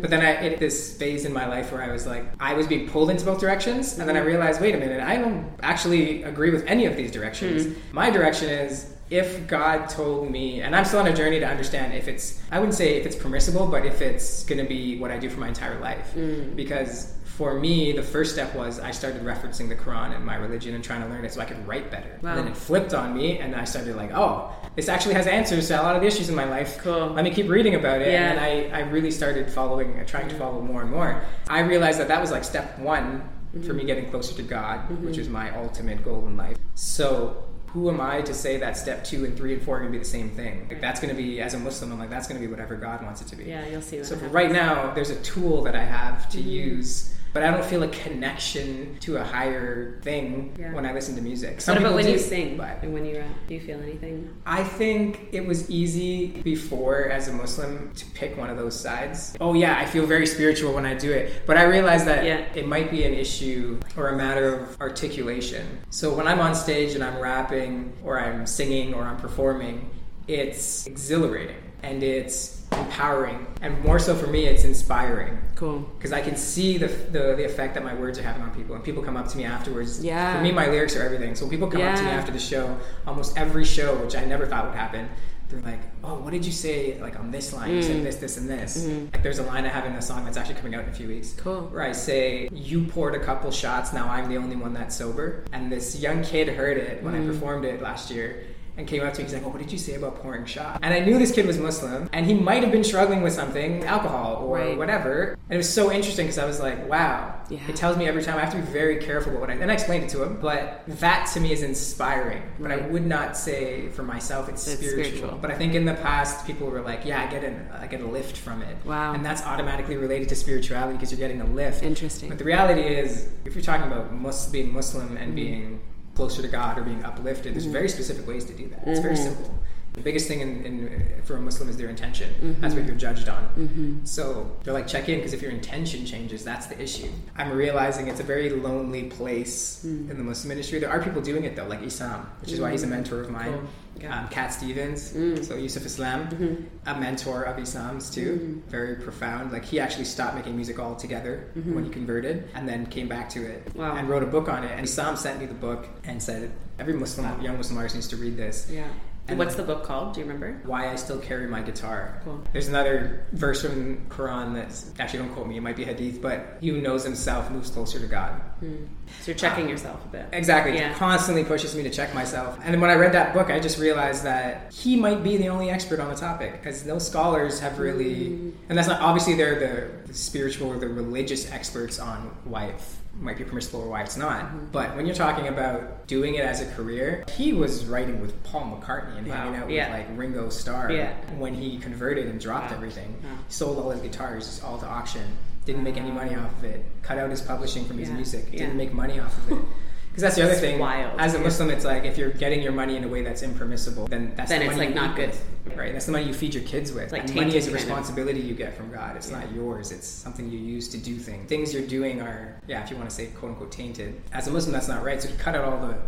But then I hit this phase in my life where I was like, I was being pulled into both directions, and Mm-hmm. then I realized, wait a minute, I don't actually agree with any of these directions. Mm-hmm. My direction is if God told me, and I'm still on a journey to understand if it's, I wouldn't say if it's permissible, but if it's going to be what I do for my entire life. Mm. Because for me, the first step was I started referencing the Quran and my religion and trying to learn it so I could write better. Wow. And then it flipped on me, and I started like, oh, this actually has answers to a lot of the issues in my life. Cool. Let me keep reading about it. Yeah. And then I, I really started following, uh, trying to follow more and more. I realized that that was like step one for Mm-hmm. me getting closer to God, which is my ultimate goal in life. So who am I to say that step two and three and four are going to be the same thing? Like that's going to be, as a Muslim, I'm like, that's going to be whatever God wants it to be. Yeah, you'll see. So right now, there's a tool that I have to Mm-hmm. use, but I don't feel a connection to a higher thing Yeah. when I listen to music. What about when do, you sing but and when you rap? Do you feel anything? I think it was easy before as a Muslim to pick one of those sides. Oh yeah, I feel very spiritual when I do it, but I realized that Yeah. it might be an issue or a matter of articulation. So when I'm on stage and I'm rapping or I'm singing or I'm performing, it's exhilarating and it's empowering and more so for me it's inspiring Cool. because I can see the, the the effect that my words are having on people, and people come up to me afterwards. Yeah. For me, my lyrics are everything. So when people come up to me after the show, almost every show, which I never thought would happen, they're like, "Oh, what did you say? Like on this line, you Mm. said this, this, and this." Like there's a line I have in a song that's actually coming out in a few weeks. Mm-hmm. Cool. Where I say, "You poured a couple shots. Now I'm the only one that's sober." And this young kid heard it when Mm. I performed it last year. And came up to me, he's like, Oh, what did you say about pouring shot?" And I knew this kid was Muslim, and he might have been struggling with something, alcohol or Right. whatever. And it was so interesting because I was like, wow. Yeah. It tells me every time I have to be very careful about what I. And I explained it to him, but that to me is inspiring. But I would not say for myself it's, It's spiritual. spiritual. But I think in the past people were like, yeah, I get an I get a lift from it. Wow. And that's automatically related to spirituality because you're getting a lift. Interesting. But the reality is, if you're talking about mus- being Muslim and Mm-hmm. being closer to God or being uplifted, there's very specific ways to do that. It's Mm-hmm. very simple. The biggest thing in, in, for a Muslim is their intention. Mm-hmm. That's what you're judged on. So they're like, check in because if your intention changes, that's the issue. I'm realizing it's a very lonely place Mm. in the Muslim industry. There are people doing it though, like Isam, which is why he's a mentor of mine. Cool. Okay. Um, Cat Stevens, Mm. so Yusuf Islam, Mm-hmm. a mentor of Isam's too, very profound. Like he actually stopped making music altogether when he converted, and then came back to it Mm-hmm. Wow. and wrote a book on it. And Isam sent me the book and said, every Muslim, young Muslim artist needs to read this. Yeah. And What's the book called? Do you remember? why I still carry my guitar. Cool. There's another verse from Quran that's actually don't quote me, it might be hadith, but he who knows himself moves closer to God. Hmm. So you're checking yourself a bit. Exactly. Yeah. It constantly pushes me to check myself. And then when I read that book, I just realized that he might be the only expert on the topic because no scholars have really, hmm. and that's not obviously they're the, the spiritual or the religious experts on why it might be permissible or why it's not. Mm-hmm. But when you're talking about doing it as a career, he was writing with Paul McCartney and Wow. hanging out Yeah. with like Ringo Starr Yeah. when he converted and dropped Wow. everything. Wow. Sold all his guitars all to auction. Didn't make any money off of it. Cut out his publishing from his music. Didn't make money off of it. Because that's the other thing. wild. As a Muslim, it's like if you're getting your money in a way that's impermissible, then that's Then the it's, money like, not good. with, right? That's the money you feed your kids with. like money is a kind of. responsibility you get from God. It's not yours. It's something you use to do things. Things you're doing are, yeah, if you want to say quote unquote tainted. As a Muslim, that's not right. So he cut out all the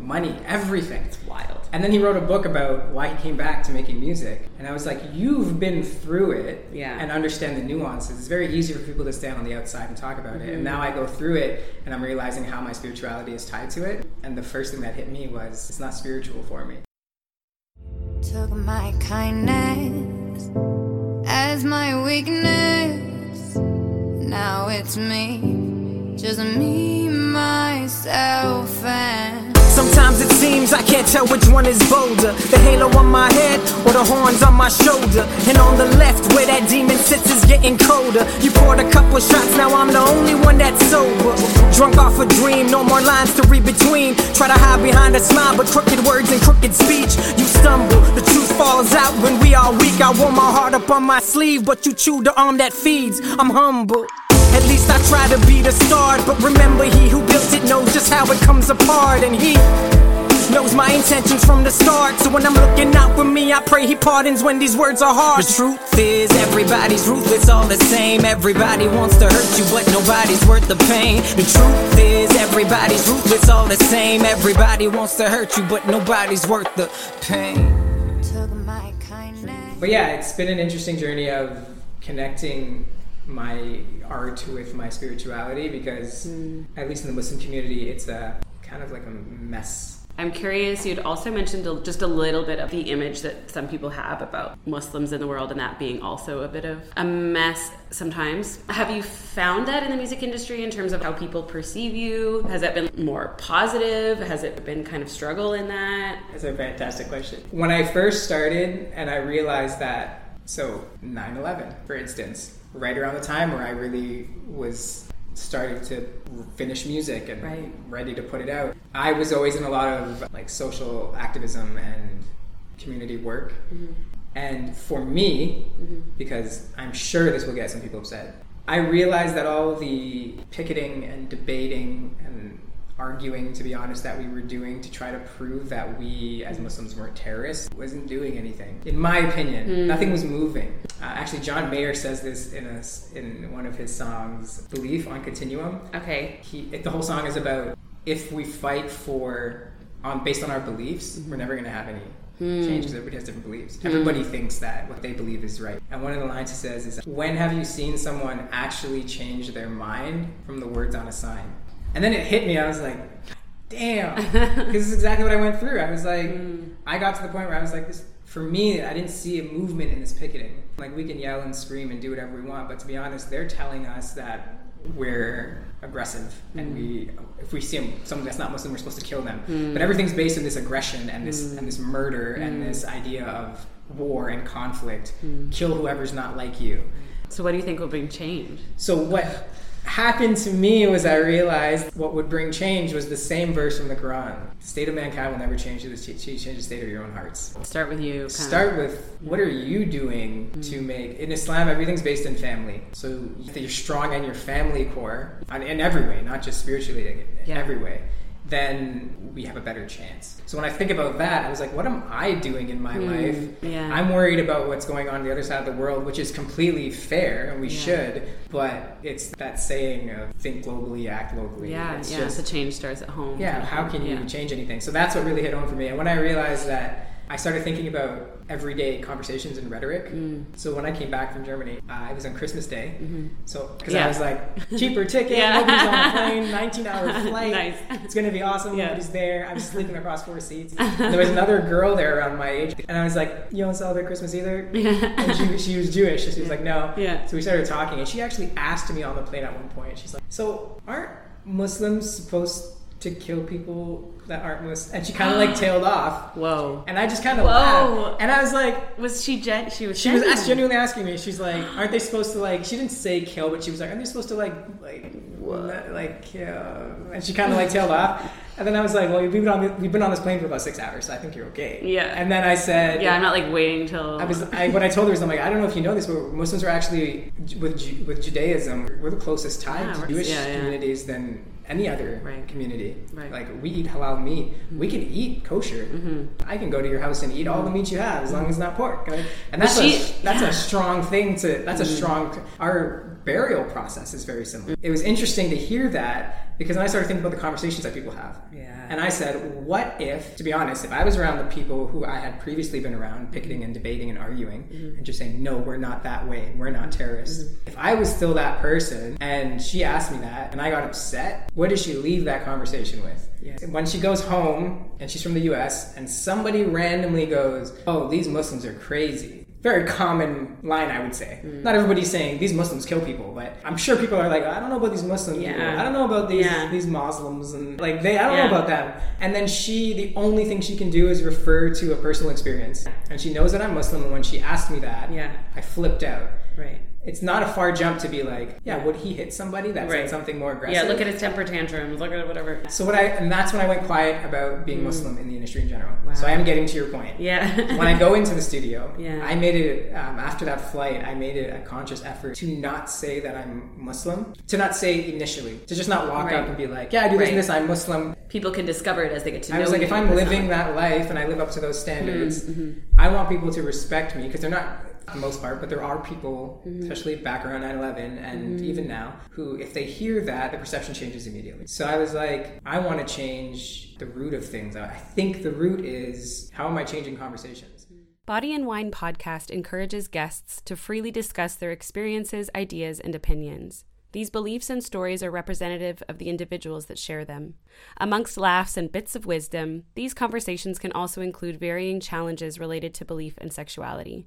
money, everything. It's wild. And then he wrote a book about why he came back to making music. And I was like, you've been through it Yeah. and understand the nuances. It's very easy for people to stand on the outside and talk about Mm-hmm. it. And now I go through it and I'm realizing how my spirituality is tied to it. And the first thing that hit me was it's not spiritual for me. Took my kindness as my weakness. Now it's me, just me, myself, and. Sometimes it seems I can't tell which one is bolder. The halo on my head or the horns on my shoulder. And on the left where that demon sits is getting colder. You poured a couple shots, now I'm the only one that's sober. Drunk off a dream, no more lines to read between. Try to hide behind a smile but crooked words and crooked speech. You stumble, the truth falls out. When we are weak I wore my heart up on my sleeve but you chewed the arm that feeds. I'm humble try to be the start, but remember he who built it knows just how it comes apart, and he knows my intentions from the start. So when I'm looking out for me, I pray he pardons when these words are hard. The truth is, everybody's ruthless, all the same. Everybody wants to hurt you, but nobody's worth the pain. The truth is, everybody's ruthless, all the same. Everybody wants to hurt you, but nobody's worth the pain. Took my kindness. But yeah, it's been an interesting journey of connecting my art with my spirituality because, mm. at least in the Muslim community, it's a kind of like a mess. I'm curious, you'd also mentioned just a little bit of the image that some people have about Muslims in the world and that being also a bit of a mess sometimes. Have you found that in the music industry in terms of how people perceive you? Has that been more positive? Has it been kind of struggle in that? That's a fantastic question. When I first started and I realized that, so 9 11, for instance, right around the time where I really was starting to finish music and Right. ready to put it out, I was always in a lot of like social activism and community work. Mm-hmm. And for me, mm-hmm. because I'm sure this will get some people upset, I realized that all the picketing and debating and arguing, to be honest, that we were doing to try to prove that we as Muslims weren't terrorists wasn't doing anything. In my opinion, mm. nothing was moving. Uh, actually, John Mayer says this in a in one of his songs, "Belief on Continuum." Okay. He, the whole song is about if we fight for on based on our beliefs, we're never going to have any hmm. change because Everybody has different beliefs. Hmm. Everybody thinks that what they believe is right. And one of the lines he says is, "When have you seen someone actually change their mind from the words on a sign?" And then it hit me. I was like, "Damn!" Because this is exactly what I went through. I was like, hmm. I got to the point where I was like, "This." For me, I didn't see a movement in this picketing. Like we can yell and scream and do whatever we want, but to be honest, they're telling us that we're aggressive and we mm. if we see someone that's not muslim we're supposed to kill them. Mm. But everything's based on this aggression and this mm. and this murder and this idea of war and conflict. Kill whoever's not like you. So, what do you think will bring change? so what happened to me was i realized what would bring change was the same verse from the quran The state of mankind will never change it change the state of your own hearts Start with you. Start with what are you doing to mm. make in Islam everything's based in family. So you're strong in your family core in every way, not just spiritually, in Yeah. every way. Then we have a better chance. So when I think about that, I was like, what am I doing in my life? Hmm, yeah. I'm worried about what's going on on the other side of the world, which is completely fair and we Yeah. should. But it's that saying of think globally, act locally. Yeah, It's yeah. just- the change starts at home. yeah, how can you change anything? So that's what really hit home for me. And when I realized that I started thinking about everyday conversations and rhetoric. Mm. So when I came back from Germany, uh, it was on Christmas Day. So because Mm-hmm. Yeah. I was like, cheaper ticket, Yeah. nobody's on the plane, 19 hour flight. Nice. It's gonna be awesome. Yeah. Nobody's there. I was sleeping across four seats. And there was another girl there around my age, and I was like, "You don't celebrate Christmas either?" Yeah. And she, she was Jewish, and she was like, "No." Yeah. So we started talking, and she actually asked me on the plane at one point. She's like, "So aren't Muslims supposed to kill people that aren't Muslim?" And she kind of like tailed off, Whoa. and I just kind of Whoa. laughed, and I was like. Was she gen? She was. She was genuine. ask- genuinely asking me. She's like, "Aren't they supposed to like?" She didn't say kill, but she was like, "Aren't they supposed to like like what? like kill?" And she kind of like tailed off. And then I was like, "Well, we've been on we've been on this plane for about six hours, so I think you're okay." Yeah. And then I said, Yeah, I'm not like waiting till. I was I, what I told her is I'm like I don't know if you know this, but Muslims are actually with with Judaism we're the closest tied Yeah, to Jewish yeah, yeah. communities than any other Right. community. Right. Mm-hmm. Like we eat halal meat, we mm-hmm. can eat kosher. Mm-hmm. I can go to your house and eat all the meat you have as long as it's not pork. Right? And that's she- a, that's a strong thing to that's a strong our burial process is very similar. It was interesting to hear that because then I started thinking about the conversations that people have. Yeah. And I said, what if, to be honest, if I was around the people who I had previously been around, picketing and debating and arguing, mm-hmm. and just saying, no, we're not that way, we're not mm-hmm. terrorists. If I was still that person and she asked me that and I got upset, what does she leave that conversation with? When she goes home and she's from the US and somebody randomly goes, oh, these Muslims are crazy. Very common line, I would say. Mm. Not everybody's saying these Muslims kill people, but I'm sure people are like, I don't know about these Muslim people. Yeah. I don't know about these Yeah. these Muslims and like they. I don't Yeah. know about them. And then she, the only thing she can do is refer to a personal experience, and she knows that I'm Muslim. And when she asked me that, Yeah. I flipped out. Right. It's not a far jump to be like, yeah, would he hit somebody that Right. said something more aggressive? Yeah, look at his temper tantrums. Look at whatever. So what I and that's when I went quiet about being Muslim in the industry in general. So I am getting to your point. Mm. Yeah. when I go into the studio, Yeah. I made it um, after that flight. I made it a conscious effort to not say that I'm Muslim, to not say initially, to just not walk Right. up and be like, "Yeah, I do this Right. and this. I'm Muslim." People can discover it as they get to know I was like, if I'm living not- that life and I live up to those standards, Mm-hmm, I want people to respect me because they're not. For the most part, but there are people, Mm-hmm. especially back around 9/11 and even now, who, if they hear that, the perception changes immediately. So I was like, I want to change the root of things. I think the root is how am I changing conversations? Body and Wine podcast encourages guests to freely discuss their experiences, ideas, and opinions. These beliefs and stories are representative of the individuals that share them. Amongst laughs and bits of wisdom, these conversations can also include varying challenges related to belief and sexuality.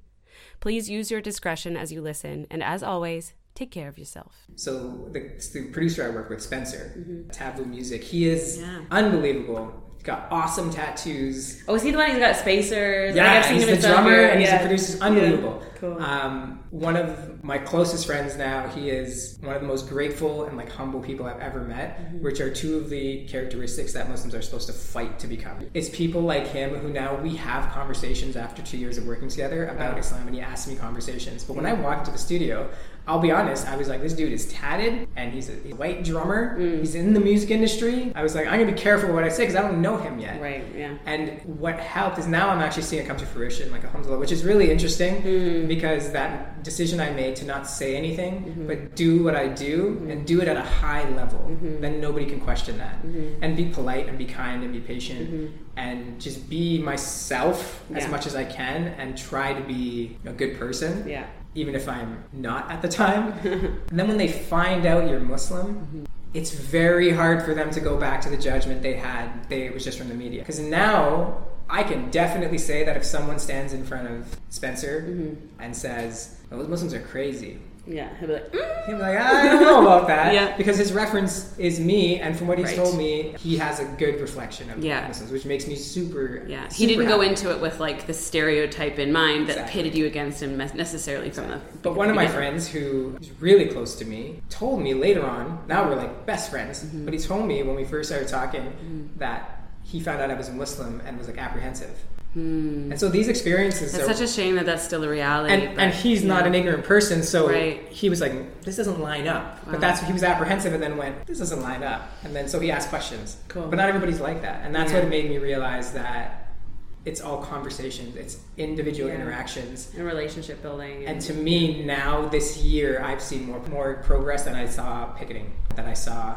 Please use your discretion as you listen, and as always, take care of yourself. So the, the producer I work with, Spencer, Taboo Music, he is Mm-hmm. Yeah. unbelievable. He's got awesome tattoos. Oh, is he the one who's got spacers? Yeah, Like, I've seen he's him the drummer and he's yeah. the producer. Unbelievable. Yeah, cool. Um, one of my closest friends now, he is one of the most grateful and like humble people I've ever met, Mm-hmm. which are two of the characteristics that Muslims are supposed to fight to become. It's people like him who now we have conversations after two years of working together about Islam, and he asks me conversations. But when I walk into the studio, I'll be honest, I was like, this dude is tatted and he's a, he's a white drummer. Mm. He's in the music industry. I was like, I'm gonna be careful what I say because I don't know him yet. Right, yeah. And what helped is now I'm actually seeing it come to fruition, like alhamdulillah, which is really interesting Hmm. because that decision I made to not say anything, Mm-hmm. but do what I do and do it at a high level, Mm-hmm. then nobody can question that. And be polite and be kind and be patient Mm-hmm. and just be myself as much as I can and try to be a good person. Yeah. Even if I'm not at the time. and then when they find out you're Muslim, Mm-hmm. it's very hard for them to go back to the judgment they had. They it was just from the media. Because now I can definitely say that if someone stands in front of Spencer Mm-hmm. and says those Muslims are crazy, Yeah, he'll be like, "Mm." he'll be like, I don't know about that. Yeah. Because his reference is me, and from what he's Right. told me, he has a good reflection of Yeah. Muslims, which makes me super. Yeah, he didn't go into it with like the stereotype in mind that Exactly. pitted you against him necessarily from the. But one of my friends who is really close to me told me later on, now we're like best friends, Mm-hmm. but he told me when we first started talking that he found out I was a Muslim and was like apprehensive. And so these experiences Hmm. It's are, such a shame that that's still a reality. and, but, and he's not an ignorant person, so Right. he was like, this doesn't line up. Wow. But that's he was apprehensive and then went, this doesn't line up. And then so he asked questions. Cool. But not everybody's like that. And that's Yeah. what made me realize that it's all conversations, it's individual Yeah. interactions. and relationship building. And to me, now this year, I've seen more more progress than I saw picketing, that I saw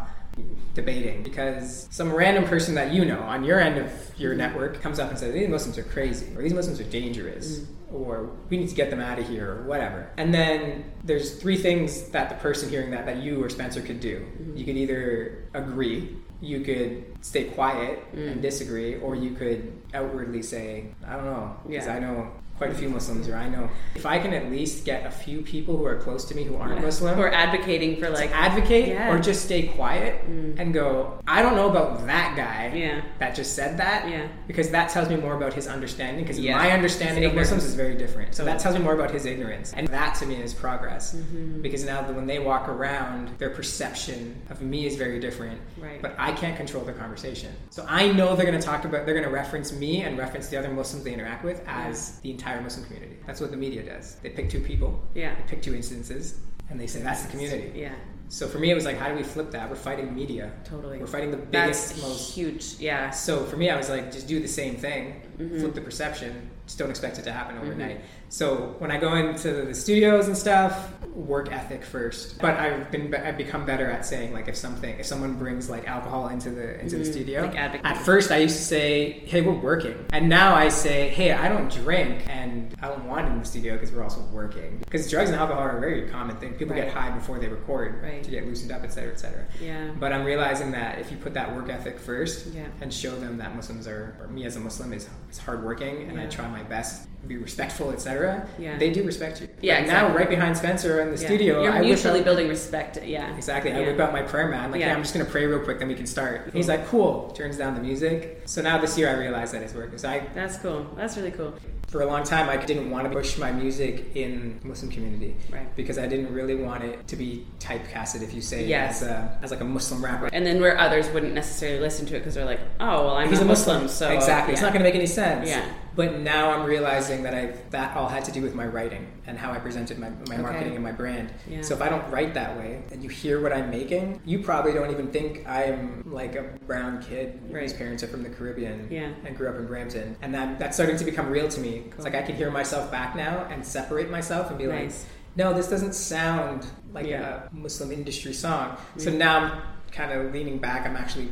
debating because some random person that you know on your end of your network comes up and says these Muslims are crazy or these Muslims are dangerous mm. or we need to get them out of here or whatever. And then there's three things that the person hearing that that you or Spencer could do. Mm-hmm. You could either agree, you could stay quiet and mm. disagree, or you could outwardly say, I don't know, because Yeah. I know quite a few Muslims, or I know if I can at least get a few people who are close to me who aren't Muslim Who are advocating for like advocate Yeah. Mm. or just stay quiet and go, I don't know about that guy Yeah. that just said that. Yeah. Because that tells me more about his understanding. Because Yeah. my understanding of Muslims is very different. So that tells me more about his ignorance. And that to me is progress. Mm-hmm. Because now when they walk around, their perception of me is very different. Right. But I can't control their conversation. So I know they're going to talk about, they're going to reference me and reference the other Muslims they interact with as the entire Muslim community. That's what the media does. They pick two people. Yeah. They pick two instances. And they say that's the community. yeah, So for me, it was like, how do we flip that? We're fighting media. Totally. We're fighting the that's biggest, most. huge. Yeah, So for me, I was like, just do the same thing, Mm-hmm. flip the perception. Just don't expect it to happen overnight. So when I go into the studios and stuff, work ethic first. But I've been, I've become better at saying like if something, if someone brings like alcohol into the into the studio. Mm-hmm. Like advocate. At first, I used to say, "Hey, we're working," and now I say, "Hey, I don't drink, and I don't want it in the studio because we're also working." Because drugs and alcohol are a very common thing. People Right. get high before they record Right. to get loosened up, etc., cetera, et cetera. Yeah. But I'm realizing that if you put that work ethic first Yeah. and show them that Muslims are, or me as a Muslim is, is hardworking and I try my best, to be respectful, etc. Yeah. They do respect you. Yeah, Like now, right behind Spencer in the Yeah. studio, You're I mutually out- building respect. Yeah, Exactly. I whip out my prayer mat. I'm like, Yeah. yeah. I'm just gonna pray real quick, then we can start. He's like, cool. Turns down the music. So now this year, I realized that it's working. So I, That's cool. That's really cool. for a long time, I didn't want to push my music in Muslim community, Right. Because I didn't really want it to be typecasted, if you say, Yes. as, a, as like a Muslim rapper. And then where others wouldn't necessarily listen to it because they're like, oh, well, I'm He's not a Muslim, Muslim, so exactly. It's not to make any sense. Yeah. But now I'm realizing that I that all had to do with my writing and how I presented my, my Okay. marketing and my brand. Yeah. So if I don't write that way and you hear what I'm making, you probably don't even think I'm like a brown kid whose Right. parents are from the Caribbean Yeah. and grew up in Brampton. And that, that's starting to become real to me. It's like I can hear myself back now and separate myself and be Nice. like, no, this doesn't sound like Yeah. a Muslim industry song. So now I'm kind of leaning back. I'm actually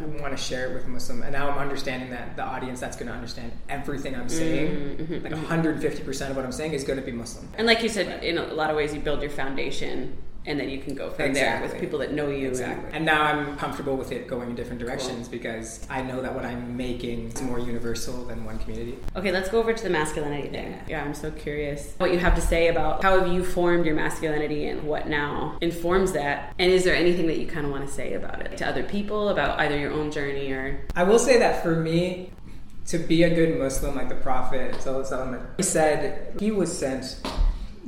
I want to share it with Muslim, and now I'm understanding that the audience that's going to understand everything I'm saying, Mm-hmm, like 150 percent of what I'm saying, is going to be Muslim. And like you said, in a lot of ways, you build your foundation, and then you can go from there with people that know you. and- Exactly. And now I'm comfortable with it going in different directions because I know that what I'm making is more universal than one community. Okay, let's go over to the masculinity thing. Yeah, I'm so curious what you have to say about how have you formed your masculinity and what now informs that. And is there anything that you kind of want to say about it to other people about either your own journey or I will say that for me, to be a good Muslim, like the Prophet, Sallallahu Alaihi Wasallam, he said he was sent.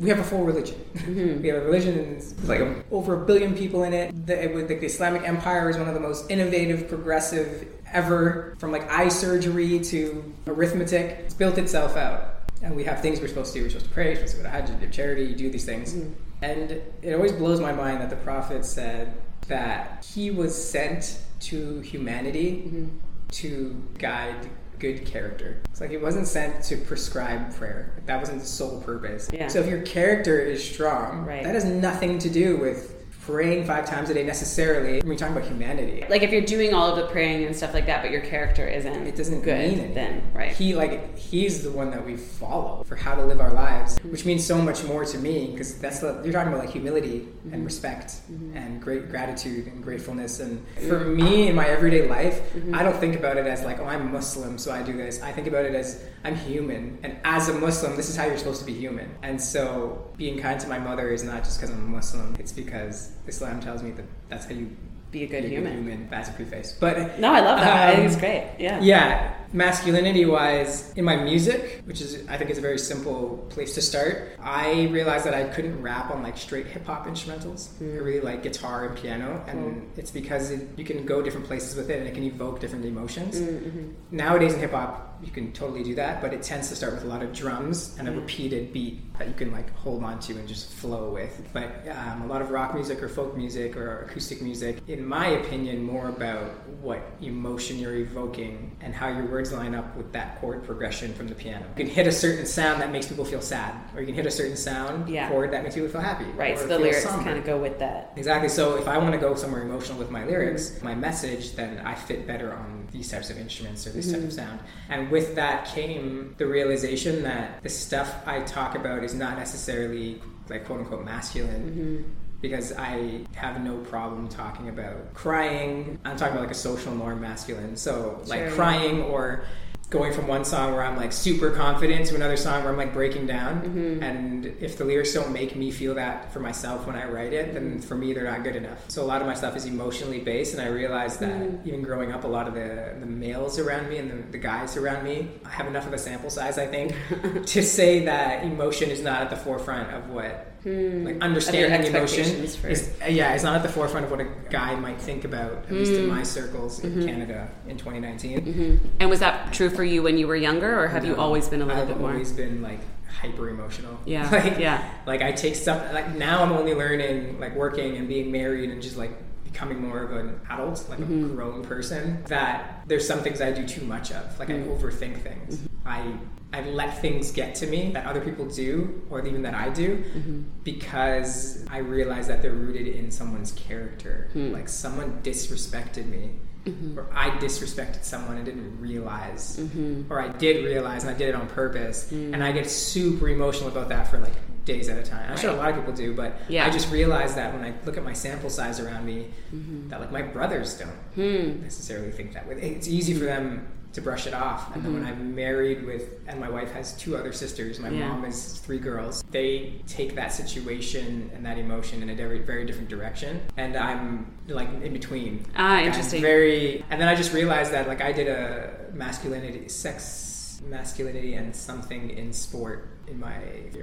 We have a full religion. Mm-hmm. We have a religion and it's like over a billion people in it. The, it the Islamic Empire is one of the most innovative, progressive ever. From like eye surgery to arithmetic, it's built itself out. And we have things we're supposed to do. We're supposed to pray. We're supposed to go to Hajj, do charity. You do these things. Mm-hmm. And it always blows my mind that the Prophet said that he was sent to humanity mm-hmm. to guide good character. It's like it wasn't sent to prescribe prayer. That wasn't the sole purpose. Yeah. So if your character is strong, Right. that has nothing to do with praying five times a day necessarily. When we're talking about humanity. like if you're doing all of the praying and stuff like that, but your character isn't It doesn't good, mean anything. then right? He like he's the one that we follow for how to live our lives, which means so much more to me because that's the, you're talking about like humility Mm-hmm. and respect and great gratitude and gratefulness. And for me in my everyday life, Mm-hmm. I don't think about it as like oh I'm Muslim so I do this. I think about it as I'm human, and as a Muslim, this is how you're supposed to be human. And so being kind to my mother is not just because I'm a Muslim; it's because Islam tells me that that's how you Be a good be human. human. That's a preface, but No, I love that. I think it's um, great. Yeah. yeah, masculinity wise, in my music, which is I think is a very simple place to start. I realized that I couldn't rap on like straight hip hop instrumentals. Hmm. I really like guitar and piano, and it's because it, you can go different places with it, and it can evoke different emotions. Mm, mm-hmm. Nowadays in hip hop, you can totally do that, but it tends to start with a lot of drums and a hmm. repeated beat that you can like hold on to and just flow with. But um, a lot of rock music or folk music or acoustic music, in my opinion, more about what emotion you're evoking and how you're line up with that chord progression from the piano. You can hit a certain sound that makes people feel sad, or you can hit a certain sound Yeah. chord that makes people feel happy. Right. So the lyrics somber. kind of go with that. Exactly. So if I want to go somewhere emotional with my lyrics, Mm-hmm. my message, then I fit better on these types of instruments or this type Mm-hmm. of sound. And with that came the realization that the stuff I talk about is not necessarily like quote unquote masculine. Mm-hmm. Because I have no problem talking about crying. I'm talking about like a social norm masculine. So like Sure, yeah. crying or going from one song where I'm like super confident to another song where I'm like breaking down. Mm-hmm. And if the lyrics don't make me feel that for myself when I write it, then for me they're not good enough. So a lot of my stuff is emotionally based, and I realized that Mm-hmm. even growing up, a lot of the, the males around me and the, the guys around me, I have enough of a sample size, I think, to say that emotion is not at the forefront of what. Like understanding emotion Hmm. for- is yeah, it's not at the forefront of what a guy might think about, at least Hmm. in my circles in Mm-hmm. Canada in 2019. And was that true for you when you were younger, or have you always been a little I've bit more? I've always been like hyper emotional. Yeah, like, yeah. Like I take stuff like now I'm only learning like working and being married and just like becoming more of an adult, like Mm-hmm. a grown person. That there's some things I do too much of. Like Mm-hmm. I overthink things. I I let things get to me that other people do, or even that I do, Mm-hmm. because I realize that they're rooted in someone's character. Hmm. Like someone disrespected me, Mm-hmm. or I disrespected someone and didn't realize, Mm-hmm. or I did realize and I did it on purpose, Mm. and I get super emotional about that for like days at a time. I'm sure a lot of people do, but Yeah. I just realized that when I look at my sample size around me, Mm-hmm. that like my brothers don't Hmm. necessarily think that way. It's easy for them to brush it off. And then when I'm married with, and my wife has two other sisters, my Mm-hmm. Yeah. mom has three girls, they take that situation and that emotion in a very, very different direction. And I'm like in between. Ah, Like, I'm interesting. very, and then I just realized that like I did a masculinity, sex, masculinity and something in sport in my,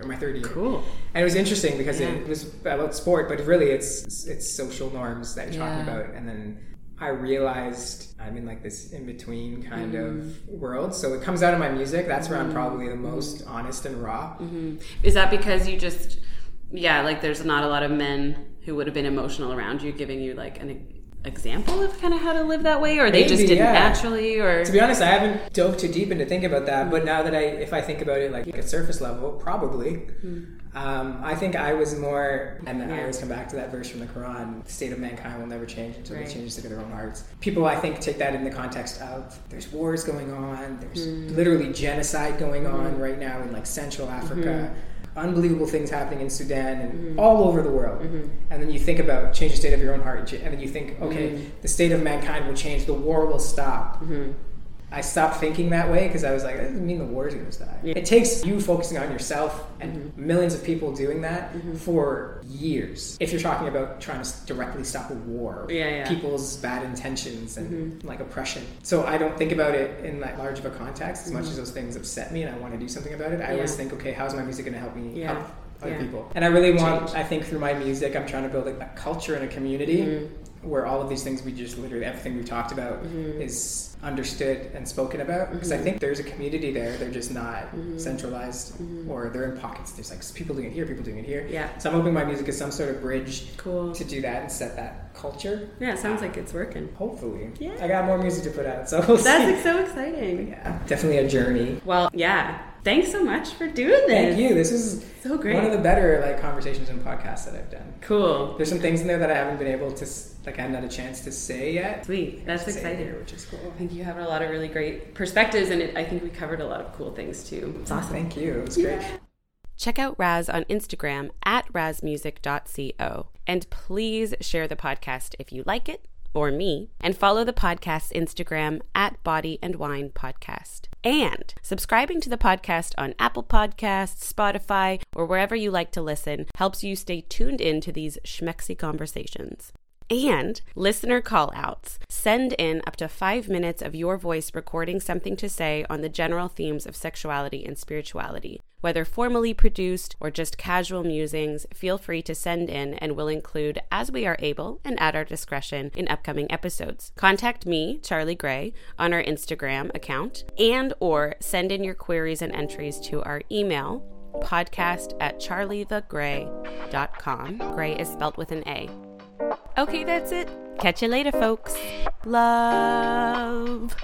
my third year. Cool. And it was interesting because Yeah. it was about sport, but really it's it's social norms that you're talking about. And then I realized I'm in like this in between kind Mm-hmm. of world. So it comes out of my music. That's where I'm mm-hmm. probably the mm-hmm. most honest and raw. Mm-hmm. Is that because you just, yeah, like there's not a lot of men who would have been emotional around you, giving you like an example of kind of how to live that way, or they just didn't yeah. naturally, or To be honest, I haven't dove too deep into think about that. But now that I, if I think about it like at a surface level, probably. Um, I think I was more, and I always come back to that verse from the Quran: "The state of mankind will never change until Right. they change to their own hearts." People, I think, take that in the context of there's wars going on, there's mm. literally genocide going mm-hmm. on right now in like Central mm-hmm. Africa. Unbelievable things happening in Sudan and mm-hmm. all over the world. And then you think about change the state of your own heart, and then you think, okay, the state of mankind will change, the war will stop. I stopped thinking that way because I was like, that doesn't mean the war is going to stop. It takes you focusing on yourself and Mm-hmm. millions of people doing that for years. If you're talking about trying to directly stop a war, Yeah, yeah. Mm-hmm. people's bad intentions and like oppression. So I don't think about it in that large of a context as much as those things upset me and I want to do something about it. I always Mm-hmm. Think, okay, how's my music going to help me Yeah. help other Yeah. people? And I really want, Change. I think through my music, I'm trying to build a, a culture and a community Mm-hmm. Where all of these things we just literally everything we talked about Mm-hmm. is understood and spoken about because I think there's a community there. They're just not Mm-hmm. centralized or they're in pockets. There's like people doing it here, people doing it here. Yeah. So I'm hoping my music is some sort of bridge Cool. to do that and set that culture. yeah, it sounds like it's working. Hopefully. Yeah. I got more music to put out, so we'll That's see. like, so exciting. yeah, definitely a journey. Well, yeah. Thanks so much for doing this. Thank you. This is So great. one of the better like conversations and podcasts that I've done. Cool. There's some things in there that I haven't been able to like I haven't had a chance to say yet. Sweet. That's exciting. here, which is cool. I think you have a lot of really great perspectives, and it, I think we covered a lot of cool things too. It's awesome. Thank you. It was great. Check out Raz on Instagram at razmusic.co. And please share the podcast if you like it, or me, and follow the podcast's Instagram at Body and Wine Podcast. And subscribing to the podcast on Apple Podcasts, Spotify, or wherever you like to listen helps you stay tuned in to these schmexy conversations. And listener call outs. Send in up to five minutes of your voice recording something to say on the general themes of sexuality and spirituality. Whether formally produced or just casual musings, feel free to send in and we'll include as we are able and at our discretion in upcoming episodes. Contact me, Charlie Gray, on our Instagram account and or send in your queries and entries to our email podcast at charliethegray.com. Gray is spelt with an A. Okay, that's it. Catch you later, folks. Love.